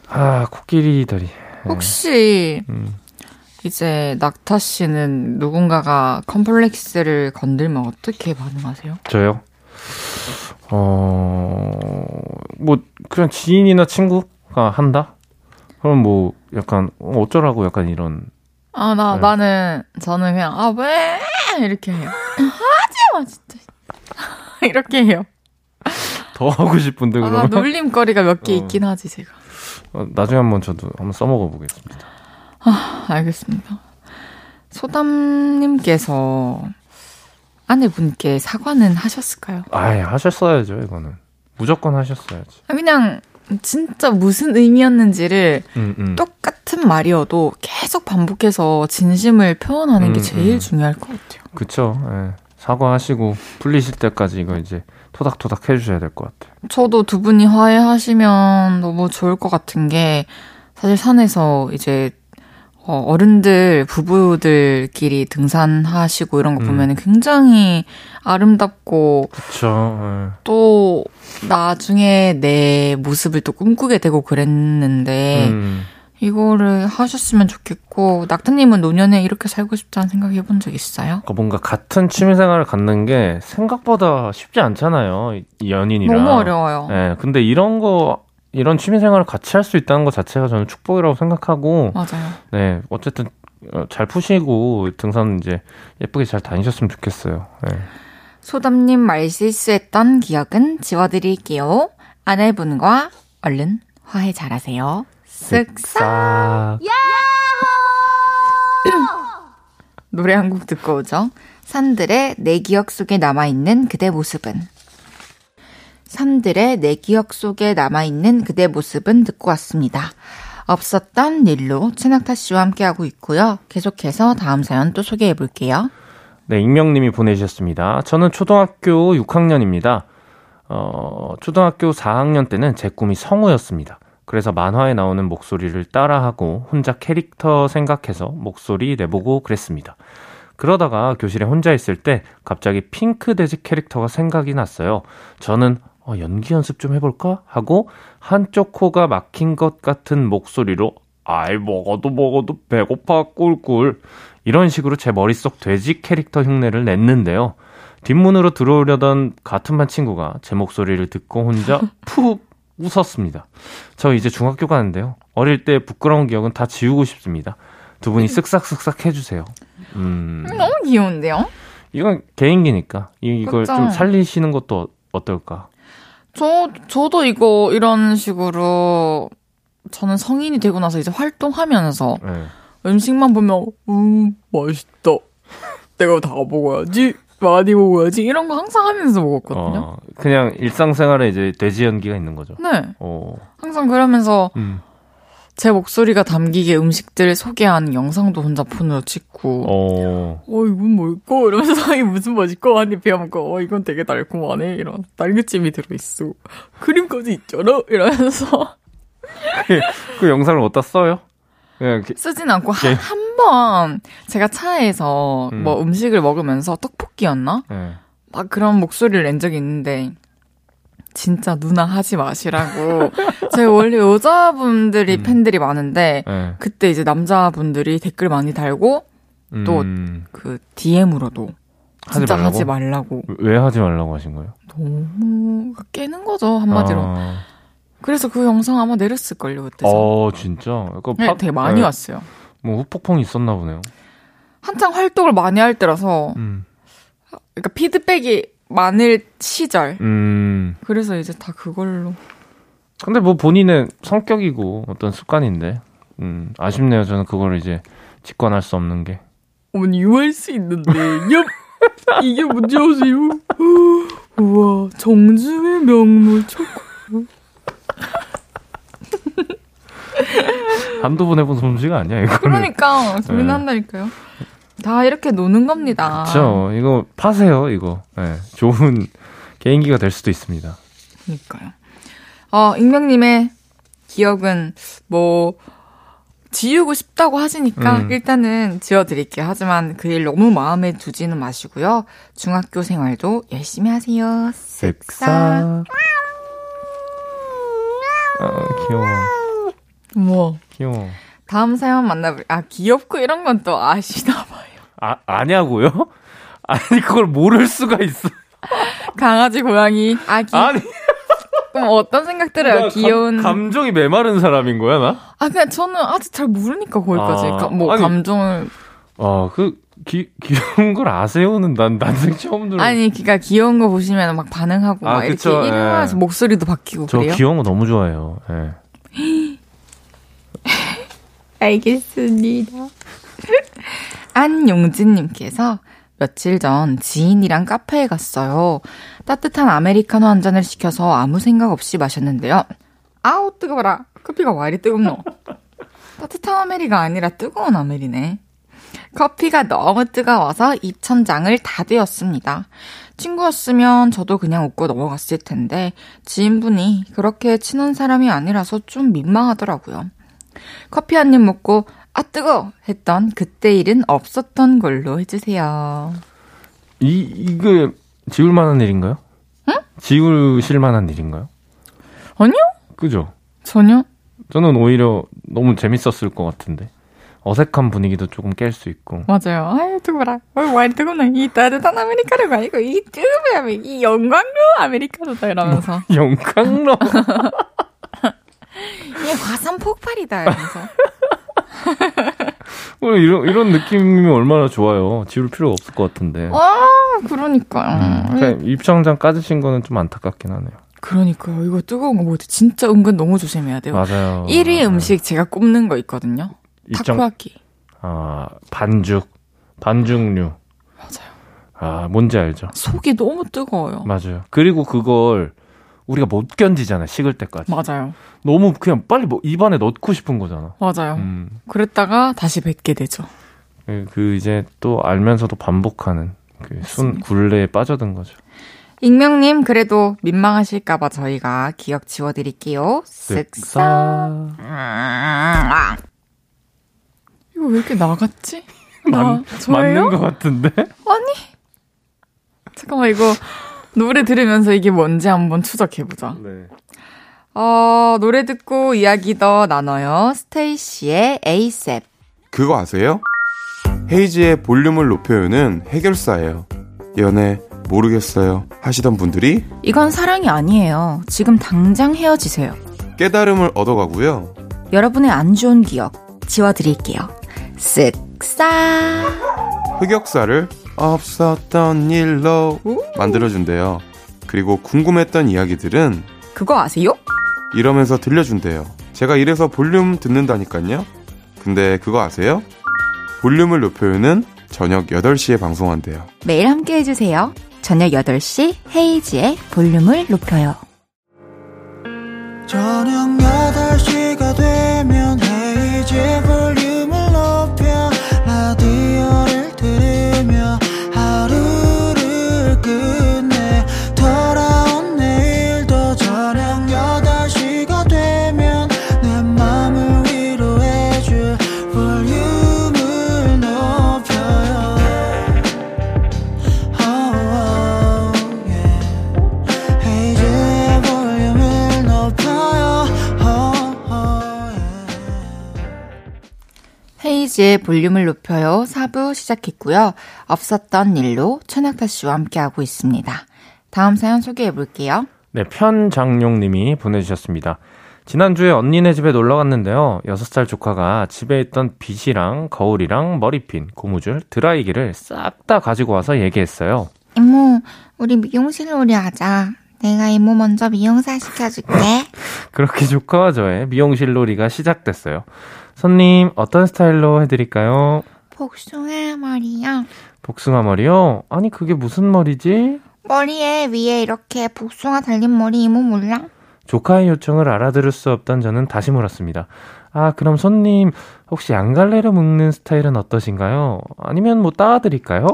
아, 코끼리 다리. 혹시 음. 이제 낙타 씨는 누군가가 컴플렉스를 건들면 어떻게 반응하세요? 저요? 어, 뭐, 그냥 지인이나 친구가 한다? 그럼 뭐, 약간, 어, 어쩌라고 약간 이런. 아, 나, 네. 나는, 저는 그냥, 아, 왜? 이렇게 해요. 하지 마, 진짜. <laughs> 이렇게 해요. 더 하고 싶은데, 그러면. 아, 놀림거리가 몇개 어. 있긴 하지, 제가. 어, 나중에 한번 저도 한번 써먹어 보겠습니다. 아, 알겠습니다. 소담님께서 아내분께 사과는 하셨을까요? 아, 하셨어야죠, 이거는. 무조건 하셨어야지. 아, 그냥 진짜 무슨 의미였는지를 음, 음. 똑같은 말이어도 계속 반복해서 진심을 표현하는 음, 게 제일 음. 중요할 것 같아요. 그쵸. 예. 사과하시고 풀리실 때까지 이거 이제 토닥토닥 해주셔야 될 것 같아요. 저도 두 분이 화해하시면 너무 좋을 것 같은 게 사실 산에서 이제 어, 어른들, 부부들끼리 등산하시고 이런 거 음. 보면 굉장히 아름답고. 그쵸. 네. 또, 나중에 내 모습을 또 꿈꾸게 되고 그랬는데, 음. 이거를 하셨으면 좋겠고, 낙타님은 노년에 이렇게 살고 싶다는 생각 해본 적 있어요? 그러니까 뭔가 같은 취미생활을 갖는 게 생각보다 쉽지 않잖아요. 연인이랑. 너무 어려워요. 네, 근데 이런 거 이런 취미 생활을 같이 할 수 있다는 것 자체가 저는 축복이라고 생각하고 맞아요. 네 어쨌든 어, 잘 푸시고 등산 이제 예쁘게 잘 다니셨으면 좋겠어요. 네. 소담님 말 실수했던 기억은 지워드릴게요. 아내분과 얼른 화해 잘하세요. 쓱싹. 노래 한 곡 듣고 오죠. 산들의 내 기억 속에 남아있는 그대 모습은 3들의 내 기억 속에 남아있는 그대 모습은 듣고 왔습니다. 없었던 일로 최낙타 씨와 함께하고 있고요. 계속해서 다음 사연 또 소개해 볼게요. 네, 익명님이 보내주셨습니다. 저는 초등학교 6학년입니다. 어, 초등학교 4학년 때는 제 꿈이 성우였습니다. 그래서 만화에 나오는 목소리를 따라하고 혼자 캐릭터 생각해서 목소리 내보고 그랬습니다. 그러다가 교실에 혼자 있을 때 갑자기 핑크 돼지 캐릭터가 생각이 났어요. 저는 어, 연기 연습 좀 해볼까? 하고 한쪽 코가 막힌 것 같은 목소리로 아이 먹어도 먹어도 배고파 꿀꿀 이런 식으로 제 머릿속 돼지 캐릭터 흉내를 냈는데요. 뒷문으로 들어오려던 같은 반 친구가 제 목소리를 듣고 혼자 <laughs> 푹 웃었습니다. 저 이제 중학교 가는데요. 어릴 때 부끄러운 기억은 다 지우고 싶습니다. 두 분이 쓱싹쓱싹 해주세요. 음. 너무 귀여운데요? 이건 개인기니까 이걸 그쵸? 좀 살리시는 것도 어떨까? 저, 저도 이거 이런 식으로 저는 성인이 되고 나서 이제 활동하면서 네. 음식만 보면, 음, 맛있다. 내가 다 먹어야지. 많이 먹어야지. 이런 거 항상 하면서 먹었거든요. 어, 그냥 일상생활에 이제 돼지 연기가 있는 거죠. 네. 어. 항상 그러면서 음. 제 목소리가 담기게 음식들 소개하는 영상도 혼자 폰으로 찍고 어, 어 이건 뭘까? 이러면서 <laughs> 이게 무슨 맛일까? 한입 베어먹고 어 이건 되게 달콤하네 이런 딸기찜이 들어있어 크림까지 있잖아 이러면서 그, 그 영상을 어디다 써요? 그냥 쓰진 않고 한, 한번 제가 차에서 음. 뭐 음식을 먹으면서 떡볶이였나? 네. 막 그런 목소리를 낸 적이 있는데 진짜 누나 하지 마시라고. <laughs> 제가 원래 여자분들이 음. 팬들이 많은데 네. 그때 이제 남자분들이 댓글 많이 달고 또그 음. DM으로도 진짜 하지 말라고? 하지 말라고. 왜 하지 말라고 하신 거예요? 너무 깨는 거죠 한마디로. 아. 그래서 그 영상 아마 내렸을 걸요 그때. 어 진짜. 네, 파... 되게 많이 네. 왔어요. 뭐 후폭풍이 있었나 보네요. 한창 활동을 많이 할 때라서 음. 그러니까 피드백이 많을 시절. 음. 그래서 이제 다 그걸로. 근데 뭐 본인의 성격이고 어떤 습관인데, 음, 아쉽네요. 저는 그걸 이제 직관할 수 없는 게. 어머니, 이해할 수 있는데, 엽! 이게 아세요? 우와, 정중의 명물 초코. 한두 번 해본 솜씨가 아니야, 이거. 그러니까, 네. 난다니까요. 다 이렇게 노는 겁니다. 그렇죠. 이거 파세요, 이거. 네, 좋은 개인기가 될 수도 있습니다. 그러니까요. 어, 익명님의 기억은 뭐 지우고 싶다고 하시니까 음. 일단은 지워드릴게요. 하지만 그 일 너무 마음에 두지는 마시고요. 중학교 생활도 열심히 하세요. 쓱싹. 아, 귀여워. 뭐. 귀여워. 다음 사연 만나볼, 아, 귀엽고 이런 건 또 아시나봐요. 아, 아냐고요? <laughs> 아니, 그걸 모를 수가 있어. 강아지, 고양이, 아기. 아니. 그럼 어떤 생각들을 귀여운. 감, 정이 메마른 사람인 거야, 나? 아, 그냥 저는 아직 잘 모르니까 거기까지. 아, 뭐, 아니, 감정을. 아, 그, 기, 귀여운 걸 아세요는 난 난생 처음 들어. 아니, 그니까 귀여운 거 보시면 막 반응하고 아, 막 그쵸, 이렇게 일어나서 예. 목소리도 바뀌고 저 그래요? 귀여운 거 너무 좋아해요. 예. <gasps> 알겠습니다. <laughs> 안용진님께서 며칠 전 지인이랑 카페에 갔어요. 따뜻한 아메리카노 한 잔을 시켜서 아무 생각 없이 마셨는데요. 아우, 뜨거워라. 커피가 와 이리 뜨겁노? 따뜻한 아메리가 아니라 뜨거운 아메리네. 커피가 너무 뜨거워서 입천장을 다 되었습니다. 친구였으면 저도 그냥 웃고 넘어갔을 텐데 지인분이 그렇게 친한 사람이 아니라서 좀 민망하더라고요. 커피 한 입 먹고 아 뜨거 했던 그때 일은 없었던 걸로 해주세요. 이 이게 지울 만한 일인가요? 응? 지우실 만한 일인가요? 아니요. 그죠? 전혀. 저는 오히려 너무 재밌었을 것 같은데. 어색한 분위기도 조금 깰 수 있고. 맞아요. 아유, 뜨거라. 어, 와, 뜨거나. 이 따뜻한 아메리카노가 아니고, 이 뜨거운 이 영광로 아메리카노다, 이러면서. <laughs> 영광로? <laughs> 이게 화산 폭발이다, 이러면서. <laughs> 어, 이런, 이런 느낌이 얼마나 좋아요. 지울 필요가 없을 것 같은데. 아, 그러니까요. 음, 그러니까 입장장 까지신 거는 좀 안타깝긴 하네요. 그러니까요. 이거 뜨거운 거때 진짜 은근 너무 조심해야 돼요. 맞아요. 1위 음식 제가 꼽는 거 있거든요. 입장, 타코야끼. 아, 반죽. 반죽류. 맞아요. 아, 뭔지 알죠. 속이 너무 뜨거워요. 맞아요. 그리고 그걸 우리가 못 견디잖아, 식을 때까지. 맞아요. 너무 그냥 빨리 뭐 입안에 넣고 싶은 거잖아. 맞아요. 음. 그랬다가 다시 뱉게 되죠. 그, 그 이제 또 알면서도 반복하는 그순 굴레에 빠져든 거죠. 익명님 그래도 민망하실까봐 저희가 기억 지워드릴게요. 쓱싹. 이거 왜 이렇게 나갔지? 나, 맞는 것 같은데? 아니. 잠깐만 이거 노래 들으면서 이게 뭔지 한번 추적해보자. 네. 어, 노래 듣고 이야기 더 나눠요. 스테이시의 에이셉. 그거 아세요? 헤이지의 볼륨을 높여요는 해결사예요. 연애 모르겠어요 하시던 분들이 이건 사랑이 아니에요. 지금 당장 헤어지세요. 깨달음을 얻어가고요. 여러분의 안 좋은 기억 지워드릴게요. 쓱싹 흑역사를 없었던 일로 만들어준대요. 그리고 궁금했던 이야기들은 그거 아세요? 이러면서 들려준대요. 제가 이래서 볼륨 듣는다니까요. 근데 그거 아세요? 볼륨을 높여요는 저녁 8시에 방송한대요. 매일 함께 해주세요. 저녁 8시 헤이지의 볼륨을 높여요. 저녁 8시가 되면 헤이지의 볼륨 헤이즈의 볼륨을 높여요 4부 시작했고요. 없었던 일로 천학타 씨와 함께하고 있습니다. 다음 사연 소개해 볼게요. 네, 편장용 님이 보내주셨습니다. 지난주에 언니네 집에 놀러 갔는데요. 6살 조카가 집에 있던 빗이랑 거울이랑 머리핀, 고무줄, 드라이기를 싹 다 가지고 와서 얘기했어요. 이모, 우리 미용실 놀이 하자. 내가 이모 먼저 미용사 시켜줄게. <laughs> 그렇게 조카와 저의 미용실 놀이가 시작됐어요. 손님, 어떤 스타일로 해드릴까요? 복숭아 머리요. 복숭아 머리요? 아니, 그게 무슨 머리지? 머리에 위에 이렇게 복숭아 달린 머리 이모 몰라? 조카의 요청을 알아들을 수 없던 저는 다시 물었습니다. 아, 그럼 손님, 혹시 양갈래로 묶는 스타일은 어떠신가요? 아니면 뭐 따드릴까요?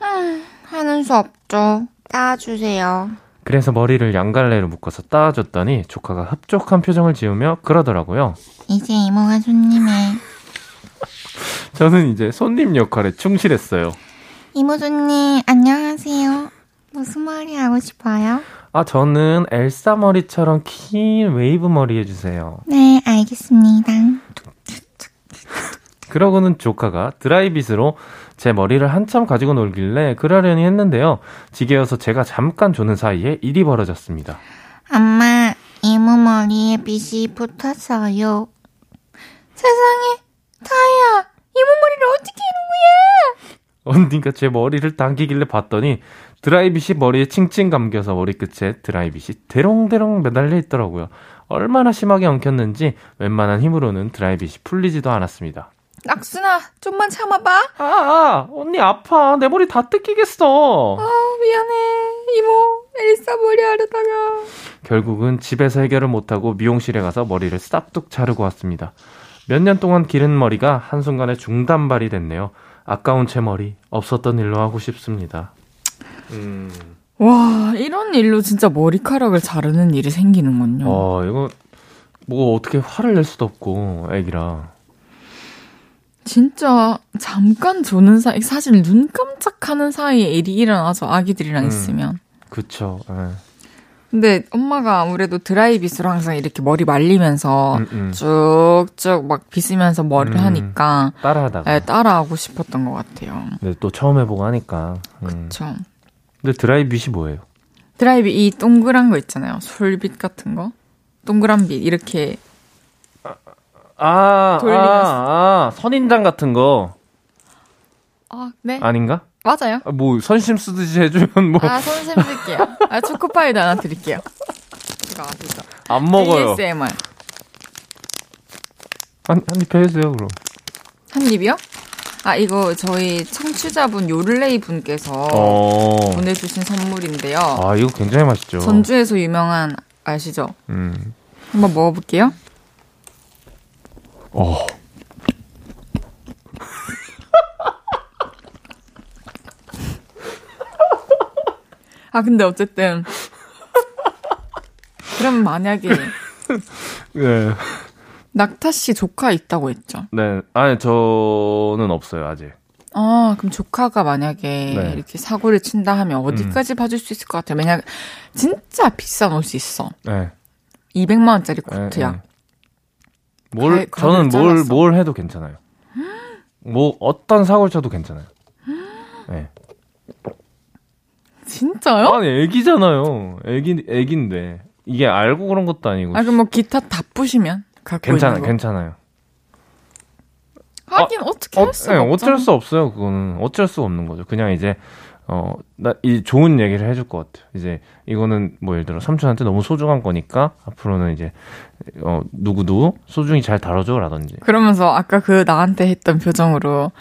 음, 하는 수 없죠. 따주세요. 그래서 머리를 양갈래로 묶어서 따줬더니 조카가 흡족한 표정을 지으며 그러더라고요. 이제 이모가 손님이. <laughs> 저는 이제 손님 역할에 충실했어요. 이모 손님, 안녕하세요. 무슨 머리 하고 싶어요? 아, 저는 엘사 머리처럼 긴 웨이브 머리 해주세요. 네, 알겠습니다. 그러고는 조카가 드라이 빗으로 제 머리를 한참 가지고 놀길래 그러려니 했는데요. 지게여서 제가 잠깐 조는 사이에 일이 벌어졌습니다. 엄마, 이모 머리에 빗이 붙었어요. 세상에, 다이야, 이모 머리를 어떻게 이런 거야? 언니가 제 머리를 당기길래 봤더니 드라이빗이 머리에 칭칭 감겨서 머리끝에 드라이빗이 대롱대롱 매달려 있더라고요. 얼마나 심하게 엉켰는지 웬만한 힘으로는 드라이빗이 풀리지도 않았습니다. 낙순아, 좀만 참아봐. 아, 아, 언니 아파. 내 머리 다 뜯기겠어. 아, 미안해. 이모, 엘사 머리 하려다가. 결국은 집에서 해결을 못하고 미용실에 가서 머리를 싹둑 자르고 왔습니다. 몇 년 동안 기른 머리가 한순간에 중단발이 됐네요. 아까운 제 머리, 없었던 일로 하고 싶습니다. 음. 와, 이런 일로 진짜 머리카락을 자르는 일이 생기는군요. 어, 이거, 뭐 어떻게 화를 낼 수도 없고, 애기라. 진짜 잠깐 조는 사이 사실 눈 깜짝하는 사이에 일이 일어나서 아기들이랑 음, 있으면 그쵸 에. 예. 근데 엄마가 아무래도 드라이 빗으로 항상 이렇게 머리 말리면서 음, 음. 쭉쭉 막 빗으면서 머리를 음, 하니까 따라하다가 네, 따라하고 싶었던 것 같아요. 근데 또 처음 해보고 하니까 음. 그쵸 근데 드라이 빗이 뭐예요? 드라이 빗 이 동그란 거 있잖아요 솔빗 같은 거 동그란 빛 이렇게 아. 아, 아, 선인장 같은 거. 아, 네. 아닌가? 맞아요. 아, 뭐, 선심 쓰듯이 해주면 뭐. 아, 선심 쓸게요. 아, 초코파이도 하나 드릴게요. 이거 아시죠? 안 먹어요. ASMR. 한, 한입 해주세요, 그럼. 한 입이요? 아, 이거 저희 청취자분 요를레이 분께서 어... 보내주신 선물인데요. 아, 이거 굉장히 맛있죠. 전주에서 유명한, 아시죠? 음. 한번 먹어볼게요. 어. 아, 근데 어쨌든. 그럼 만약에. <laughs> 네. 낙타 씨 조카 있다고 했죠? 네. 아니, 저는 없어요, 아직. 아, 그럼 조카가 만약에 네. 이렇게 사고를 친다 하면 어디까지 음. 봐줄 수 있을 것 같아요? 왜냐 진짜 비싼 옷이 있어. 네. 200만 원짜리 코트야. 네, 네. 뭘 가, 저는 뭘 뭘 해도 괜찮아요. 뭐 어떤 사고를 쳐도 괜찮아요. 네. 진짜요? 아니 애기잖아요. 애기 애기인데 이게 알고 그런 것도 아니고. 아 그럼 뭐 기타 다 부시면 괜찮아 괜찮아요. 하긴 아, 어떻게 할 어, 네, 어쩔 수 없어요. 그거는 어쩔 수 없는 거죠. 그냥 이제 어, 나, 이 좋은 얘기를 해줄 것 같아요. 이제, 이거는 뭐 예를 들어 삼촌한테 너무 소중한 거니까, 앞으로는 이제, 어, 누구도 소중히 잘 다뤄줘, 라든지. 그러면서 아까 그 나한테 했던 표정으로,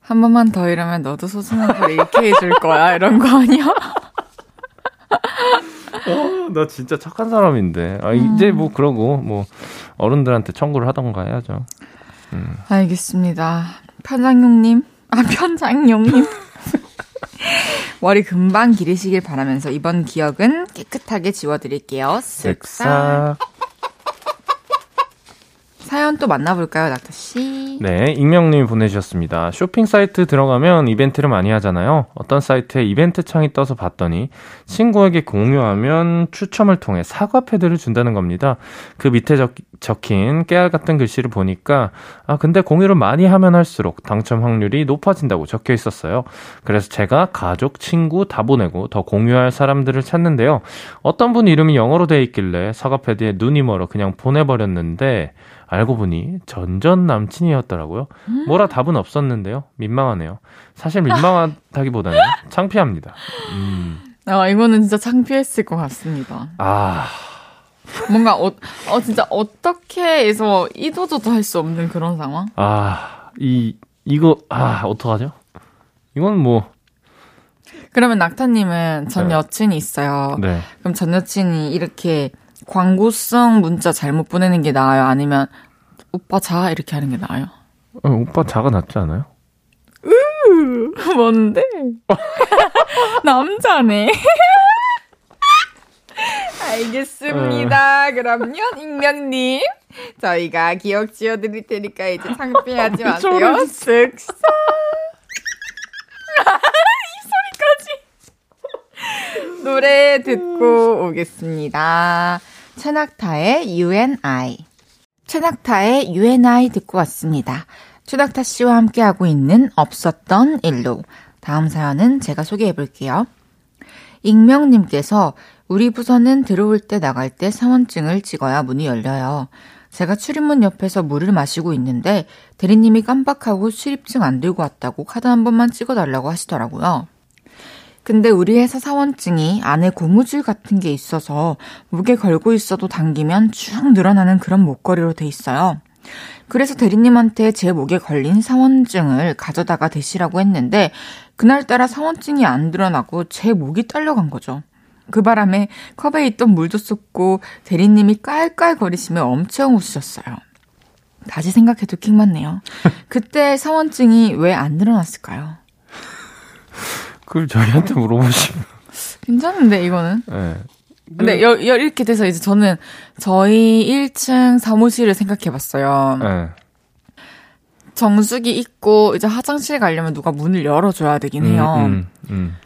한 번만 더 이러면 너도 소중한 걸 잃게 해줄 거야, 이런 거 아니야? <laughs> 어, 나 진짜 착한 사람인데. 아, 이제 뭐 그러고, 뭐, 어른들한테 청구를 하던가 해야죠. 음. 알겠습니다. 편장용님, 아, 편장용님. <laughs> <laughs> 머리 금방 기르시길 바라면서 이번 기억은 깨끗하게 지워드릴게요. 쓱싹. 사연 또 만나볼까요, 낙타 씨? 네, 익명님이 보내주셨습니다. 쇼핑 사이트 들어가면 이벤트를 많이 하잖아요. 어떤 사이트에 이벤트 창이 떠서 봤더니 친구에게 공유하면 추첨을 통해 사과 패드를 준다는 겁니다. 그 밑에 적, 적힌 깨알 같은 글씨를 보니까 아 근데 공유를 많이 하면 할수록 당첨 확률이 높아진다고 적혀 있었어요. 그래서 제가 가족, 친구 다 보내고 더 공유할 사람들을 찾는데요. 어떤 분 이름이 영어로 되어 있길래 사과 패드에 눈이 멀어 그냥 보내버렸는데. 알고 보니 전전 남친이었더라고요. 뭐라 답은 없었는데요. 민망하네요. 사실 민망하다기보다는 <laughs> 창피합니다. 음. 아, 이거는 진짜 창피했을 것 같습니다. 아. 뭔가, 어, 어, 진짜 어떻게 해서 이도저도 할 수 없는 그런 상황? 아, 이, 이거, 아, 어떡하죠? 이건 뭐. 그러면 낙타님은 전 네. 여친이 있어요. 네. 그럼 전 여친이 이렇게 광고성 문자 잘못 보내는 게 나아요? 아니면 오빠 자 이렇게 하는 게 나아요? 어, 오빠 자가 낫지 않아요? 으 뭔데? <laughs> 남자네. <laughs> 알겠습니다. 어. 그럼요, 익명님. 저희가 기억 지어드릴 테니까 이제 창피하지 <laughs> 마세요. 쓱싹. 이 소리까지. 노래 듣고 오겠습니다. 최낙타의 UNI. 최낙타의 UNI 듣고 왔습니다. 최낙타 씨와 함께하고 있는 없었던 일로. 다음 사연은 제가 소개해 볼게요. 익명님께서 우리 부서는 들어올 때 나갈 때 사원증을 찍어야 문이 열려요. 제가 출입문 옆에서 물을 마시고 있는데 대리님이 깜빡하고 출입증 안 들고 왔다고 카드 한 번만 찍어달라고 하시더라고요. 근데 우리 회사 사원증이 안에 고무줄 같은 게 있어서 목에 걸고 있어도 당기면 쭉 늘어나는 그런 목걸이로 돼 있어요. 그래서 대리님한테 제 목에 걸린 사원증을 가져다가 대시라고 했는데 그날따라 사원증이 안 드러나고 제 목이 딸려간 거죠. 그 바람에 컵에 있던 물도 쏟고 대리님이 깔깔거리시며 엄청 웃으셨어요. 다시 생각해도 킹 맞네요. <laughs> 그때 사원증이 왜 안 늘어났을까요? 그걸 저희한테 물어보시면. <laughs> 괜찮은데, 이거는? 네. 근데 여, 여, 이렇게 돼서 이제 저는 저희 1층 사무실을 생각해 봤어요. 네. 정수기 있고 이제 화장실 가려면 누가 문을 열어줘야 되긴 음, 해요. 음, 음, 음.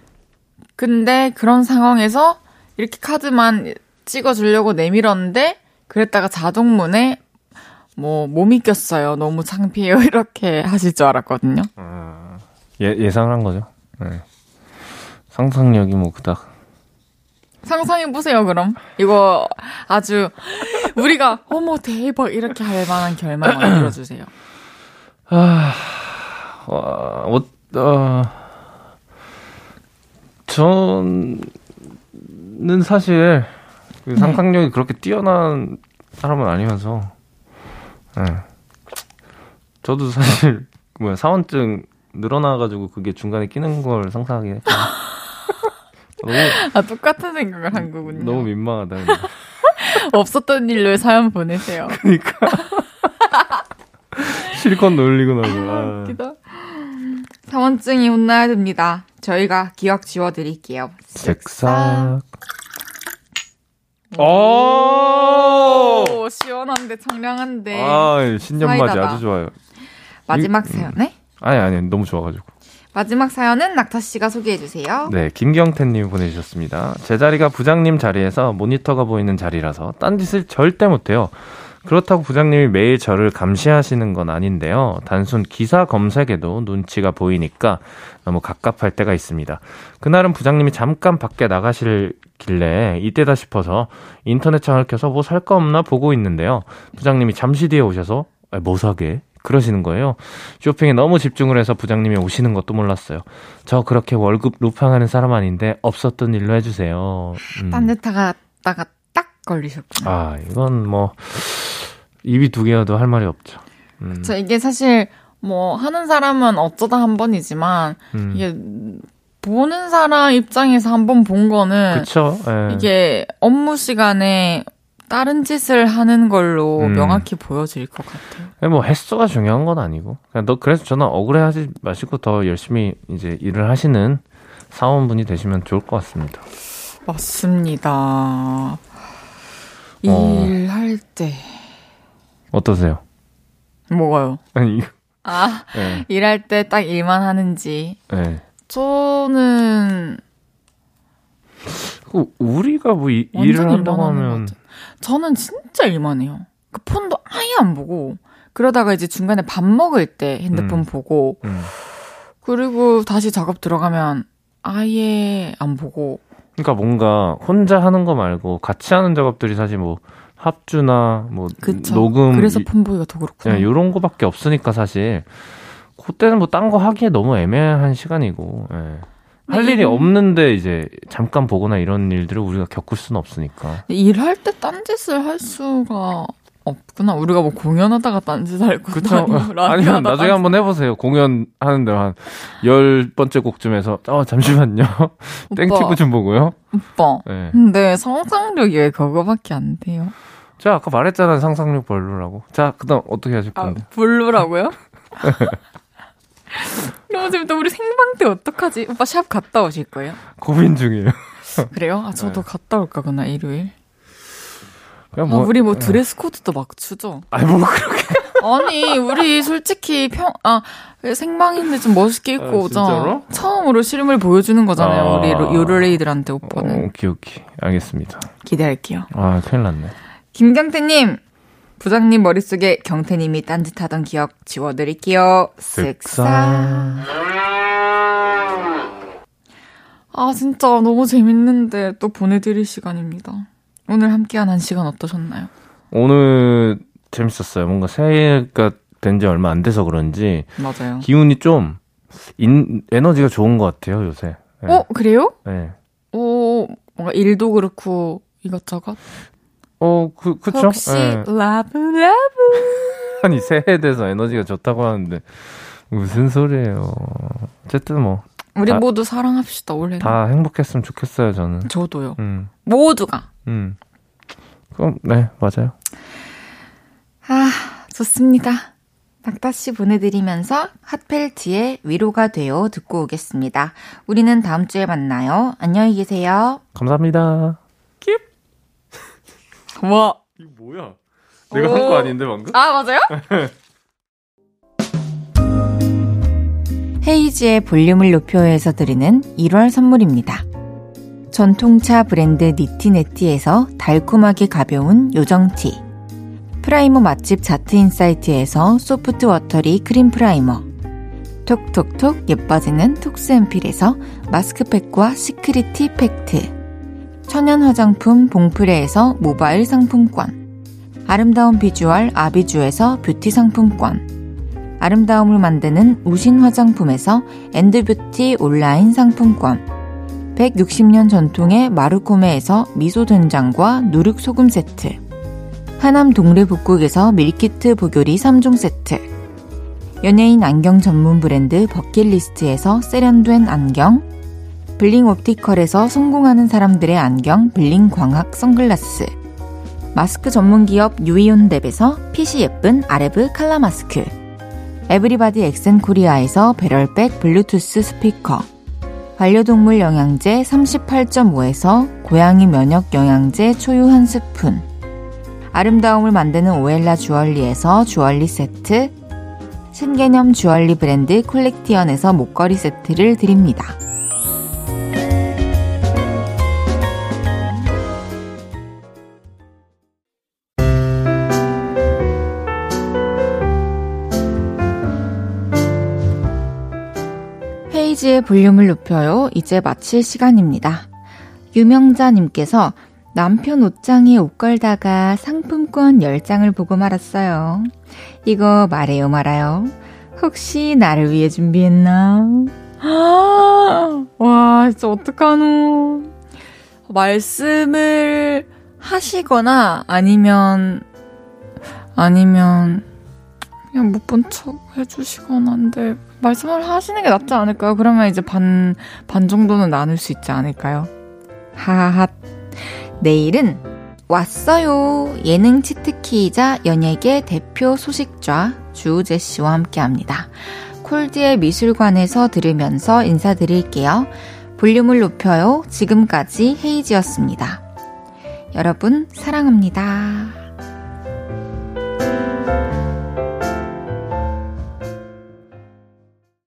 근데 그런 상황에서 이렇게 카드만 찍어주려고 내밀었는데 그랬다가 자동문에 뭐 몸이 꼈어요. 너무 창피해요. <laughs> 이렇게 하실 줄 알았거든요. 아, 예, 예상한 거죠. 네. 상상력이 뭐 그닥. 상상해 보세요, 그럼. 이거 아주, 우리가, 어머, 대박, 이렇게 할 만한 결말 만들어 주세요. <clears throat> 아, 와, 어, 어, 저는 사실, 그 상상력이 네. 그렇게 뛰어난 사람은 아니면서, 예. 네. 저도 사실, 뭐야, 사원증 늘어나가지고 그게 중간에 끼는 걸 상상하긴 했거든요. <laughs> 너무, 아, 똑같은 생각을 한 거군요. 너무 민망하다. <laughs> 없었던 일로 사연 보내세요. 그니까. <laughs> 실컷 놀리고 나서. 아, 웃기다. 사원증이 혼나야 됩니다. 저희가 기억 지워드릴게요. 색삭. 오, 시원한데 청량한데. 아, 신년 맞이 아주 좋아요. 마지막 사연에? 음. 아니 아니 너무 좋아가지고. 마지막 사연은 낙타 씨가 소개해 주세요. 네, 김경태님 보내주셨습니다. 제 자리가 부장님 자리에서 모니터가 보이는 자리라서 딴 짓을 절대 못해요. 그렇다고 부장님이 매일 저를 감시하시는 건 아닌데요. 단순 기사 검색에도 눈치가 보이니까 너무 갑갑할 때가 있습니다. 그날은 부장님이 잠깐 밖에 나가실길래 이때다 싶어서 인터넷 창을 켜서 뭐 살 거 없나 보고 있는데요. 부장님이 잠시 뒤에 오셔서 뭐 사게? 그러시는 거예요. 쇼핑에 너무 집중을 해서 부장님이 오시는 것도 몰랐어요. 저 그렇게 월급 루팡하는 사람 아닌데 없었던 일로 해주세요. 음. 딴짓하다가 딱 걸리셨구나. 아, 이건 뭐, 입이 두 개여도 할 말이 없죠. 음. 그쵸, 이게 사실, 뭐, 하는 사람은 어쩌다 한 번이지만, 음. 이게, 보는 사람 입장에서 한 번 본 거는, 그쵸, 예. 이게 업무 시간에 다른 짓을 하는 걸로 음. 명확히 보여질 것 같아요. 뭐 횟수가 중요한 건 아니고. 그냥 너 그래서 저는 억울해하지 마시고 더 열심히 이제 일을 하시는 사원분이 되시면 좋을 것 같습니다. 맞습니다. 어. 일할 때 어떠세요? 뭐가요? 아니, 아, 네. 일할 때 딱 일만 하는지. 네. 저는 그 우리가 뭐 이, 일을 한다고 하면 저는 진짜 일만 해요. 그 폰도 아예 안 보고 그러다가 이제 중간에 밥 먹을 때 핸드폰 음. 보고 음. 그리고 다시 작업 들어가면 아예 안 보고 그러니까 뭔가 혼자 하는 거 말고 같이 하는 작업들이 사실 뭐 합주나 뭐 그쵸. 녹음 그래서 폰 보기가 더 그렇구나. 네, 이런 거밖에 없으니까 사실 그때는 뭐 딴 거 하기에 너무 애매한 시간이고 예. 할 일이 없는데 이제 잠깐 보거나 이런 일들을 우리가 겪을 수는 없으니까 일할 때 딴짓을 할 수가 없구나. 우리가 뭐 공연하다가 딴짓 할거 그쵸. 아니면 <laughs> 나중에 딴짓. 한번 해보세요. 공연하는데 한 열 번째 곡쯤에서 어 잠시만요. 땡튜브 좀 보고요. 오빠. 네. 근데 상상력이 왜 그거밖에 안 돼요? 자 아까 말했잖아 상상력 별로라고. 자 그다음 어떻게 하실 아, 건데? 아, 별로라고요? <laughs> 너무 재밌다. 우리 생방 때 어떡하지? 오빠 샵 갔다 오실 거예요? 고민 중이에요. <laughs> 그래요? 아, 저도 네. 갔다 올까, 그나, 일요일. 뭐, 아, 우리 뭐 네. 드레스 코드도 맞추죠? 아니, 뭐, 그렇게. <laughs> 아니, 우리 솔직히 평, 아, 생방인데 좀 멋있게 입고 아, 오자. 처음으로 실물 보여주는 거잖아요. 아, 우리 요르레이들한테 오빠는. 어, 오케이, 오케이. 알겠습니다. 기대할게요. 아, 큰일 났네. 김경태님, 부장님 머릿속에 경태님이 딴짓하던 기억 지워드릴게요. 쓱싹. 아, 진짜 너무 재밌는데 또 보내드릴 시간입니다. 오늘 함께한 한 시간 어떠셨나요? 오늘 재밌었어요. 뭔가 새해가 된 지 얼마 안 돼서 그런지. 맞아요. 기운이 좀, 인, 에너지가 좋은 것 같아요, 요새. 네. 어, 그래요? 네. 오, 뭔가 일도 그렇고 이것저것? 어, 그, 그쵸? 혹시, 네. Love, love. <laughs> 아니, 새해에 대해서 에너지가 좋다고 하는데, 무슨 소리예요. 어쨌든 뭐. 우리 다, 모두 사랑합시다, 올해. 다 행복했으면 좋겠어요, 저는. 저도요. 음. 모두가. 음. 그럼, 네, 맞아요. 아, 좋습니다. 박다 씨 보내드리면서 핫펠트의 위로가 되어 듣고 오겠습니다. 우리는 다음 주에 만나요. 안녕히 계세요. 감사합니다. 와. 이거 뭐야? 내가 한 거 아닌데 방금? 아 맞아요? <laughs> 헤이지의 볼륨을 높여서 드리는 1월 선물입니다. 전통차 브랜드 니티네티에서 달콤하게 가벼운 요정티 primer 맛집 자트인사이트에서 soft watery cream primer 톡톡톡 예뻐지는 톡스앰필에서 마스크팩과 시크릿티 팩트 천연 화장품 봉프레에서 모바일 상품권, 아름다운 비주얼 아비주에서 뷰티 상품권, 아름다움을 만드는 우신 화장품에서 엔드뷰티 온라인 상품권, 160년 전통의 마루코메에서 미소 된장과 누룩 소금 세트, 하남 동래 북국에서 밀키트 보교리 3종 세트, 연예인 안경 전문 브랜드 버킷리스트에서 세련된 안경, 블링 옵티컬에서 성공하는 사람들의 안경 블링 광학 선글라스. 마스크 전문 기업 유이온랩에서 핏이 예쁜 아레브 칼라 마스크. 에브리바디 엑센 코리아에서 배럴백 블루투스 스피커. 반려동물 영양제 38.5에서 고양이 면역 영양제 초유 한 스푼. 아름다움을 만드는 오엘라 주얼리에서 주얼리 세트. 신개념 주얼리 브랜드 콜렉티언에서 목걸이 세트를 드립니다. 헤이지의 볼륨을 높여요. 이제 마칠 시간입니다. 유명자님께서 남편 옷장에 옷 걸다가 상품권 10장을 보고 말았어요. 이거 말해요 말아요. 혹시 나를 위해 준비했나? <gasps> 와, 진짜 어떡하노. 말씀을 하시거나 아니면, 아니면, 그냥 못 본 척 해주시거나 한데, 말씀을 하시는 게 낫지 않을까요? 그러면 이제 반, 반 정도는 나눌 수 있지 않을까요? 하하하. 내일은 왔어요. 예능 치트키이자 연예계 대표 소식좌 주우재 씨와 함께 합니다. 콜드의 미술관에서 들으면서 인사드릴게요. 볼륨을 높여요. 지금까지 헤이지였습니다. 여러분, 사랑합니다.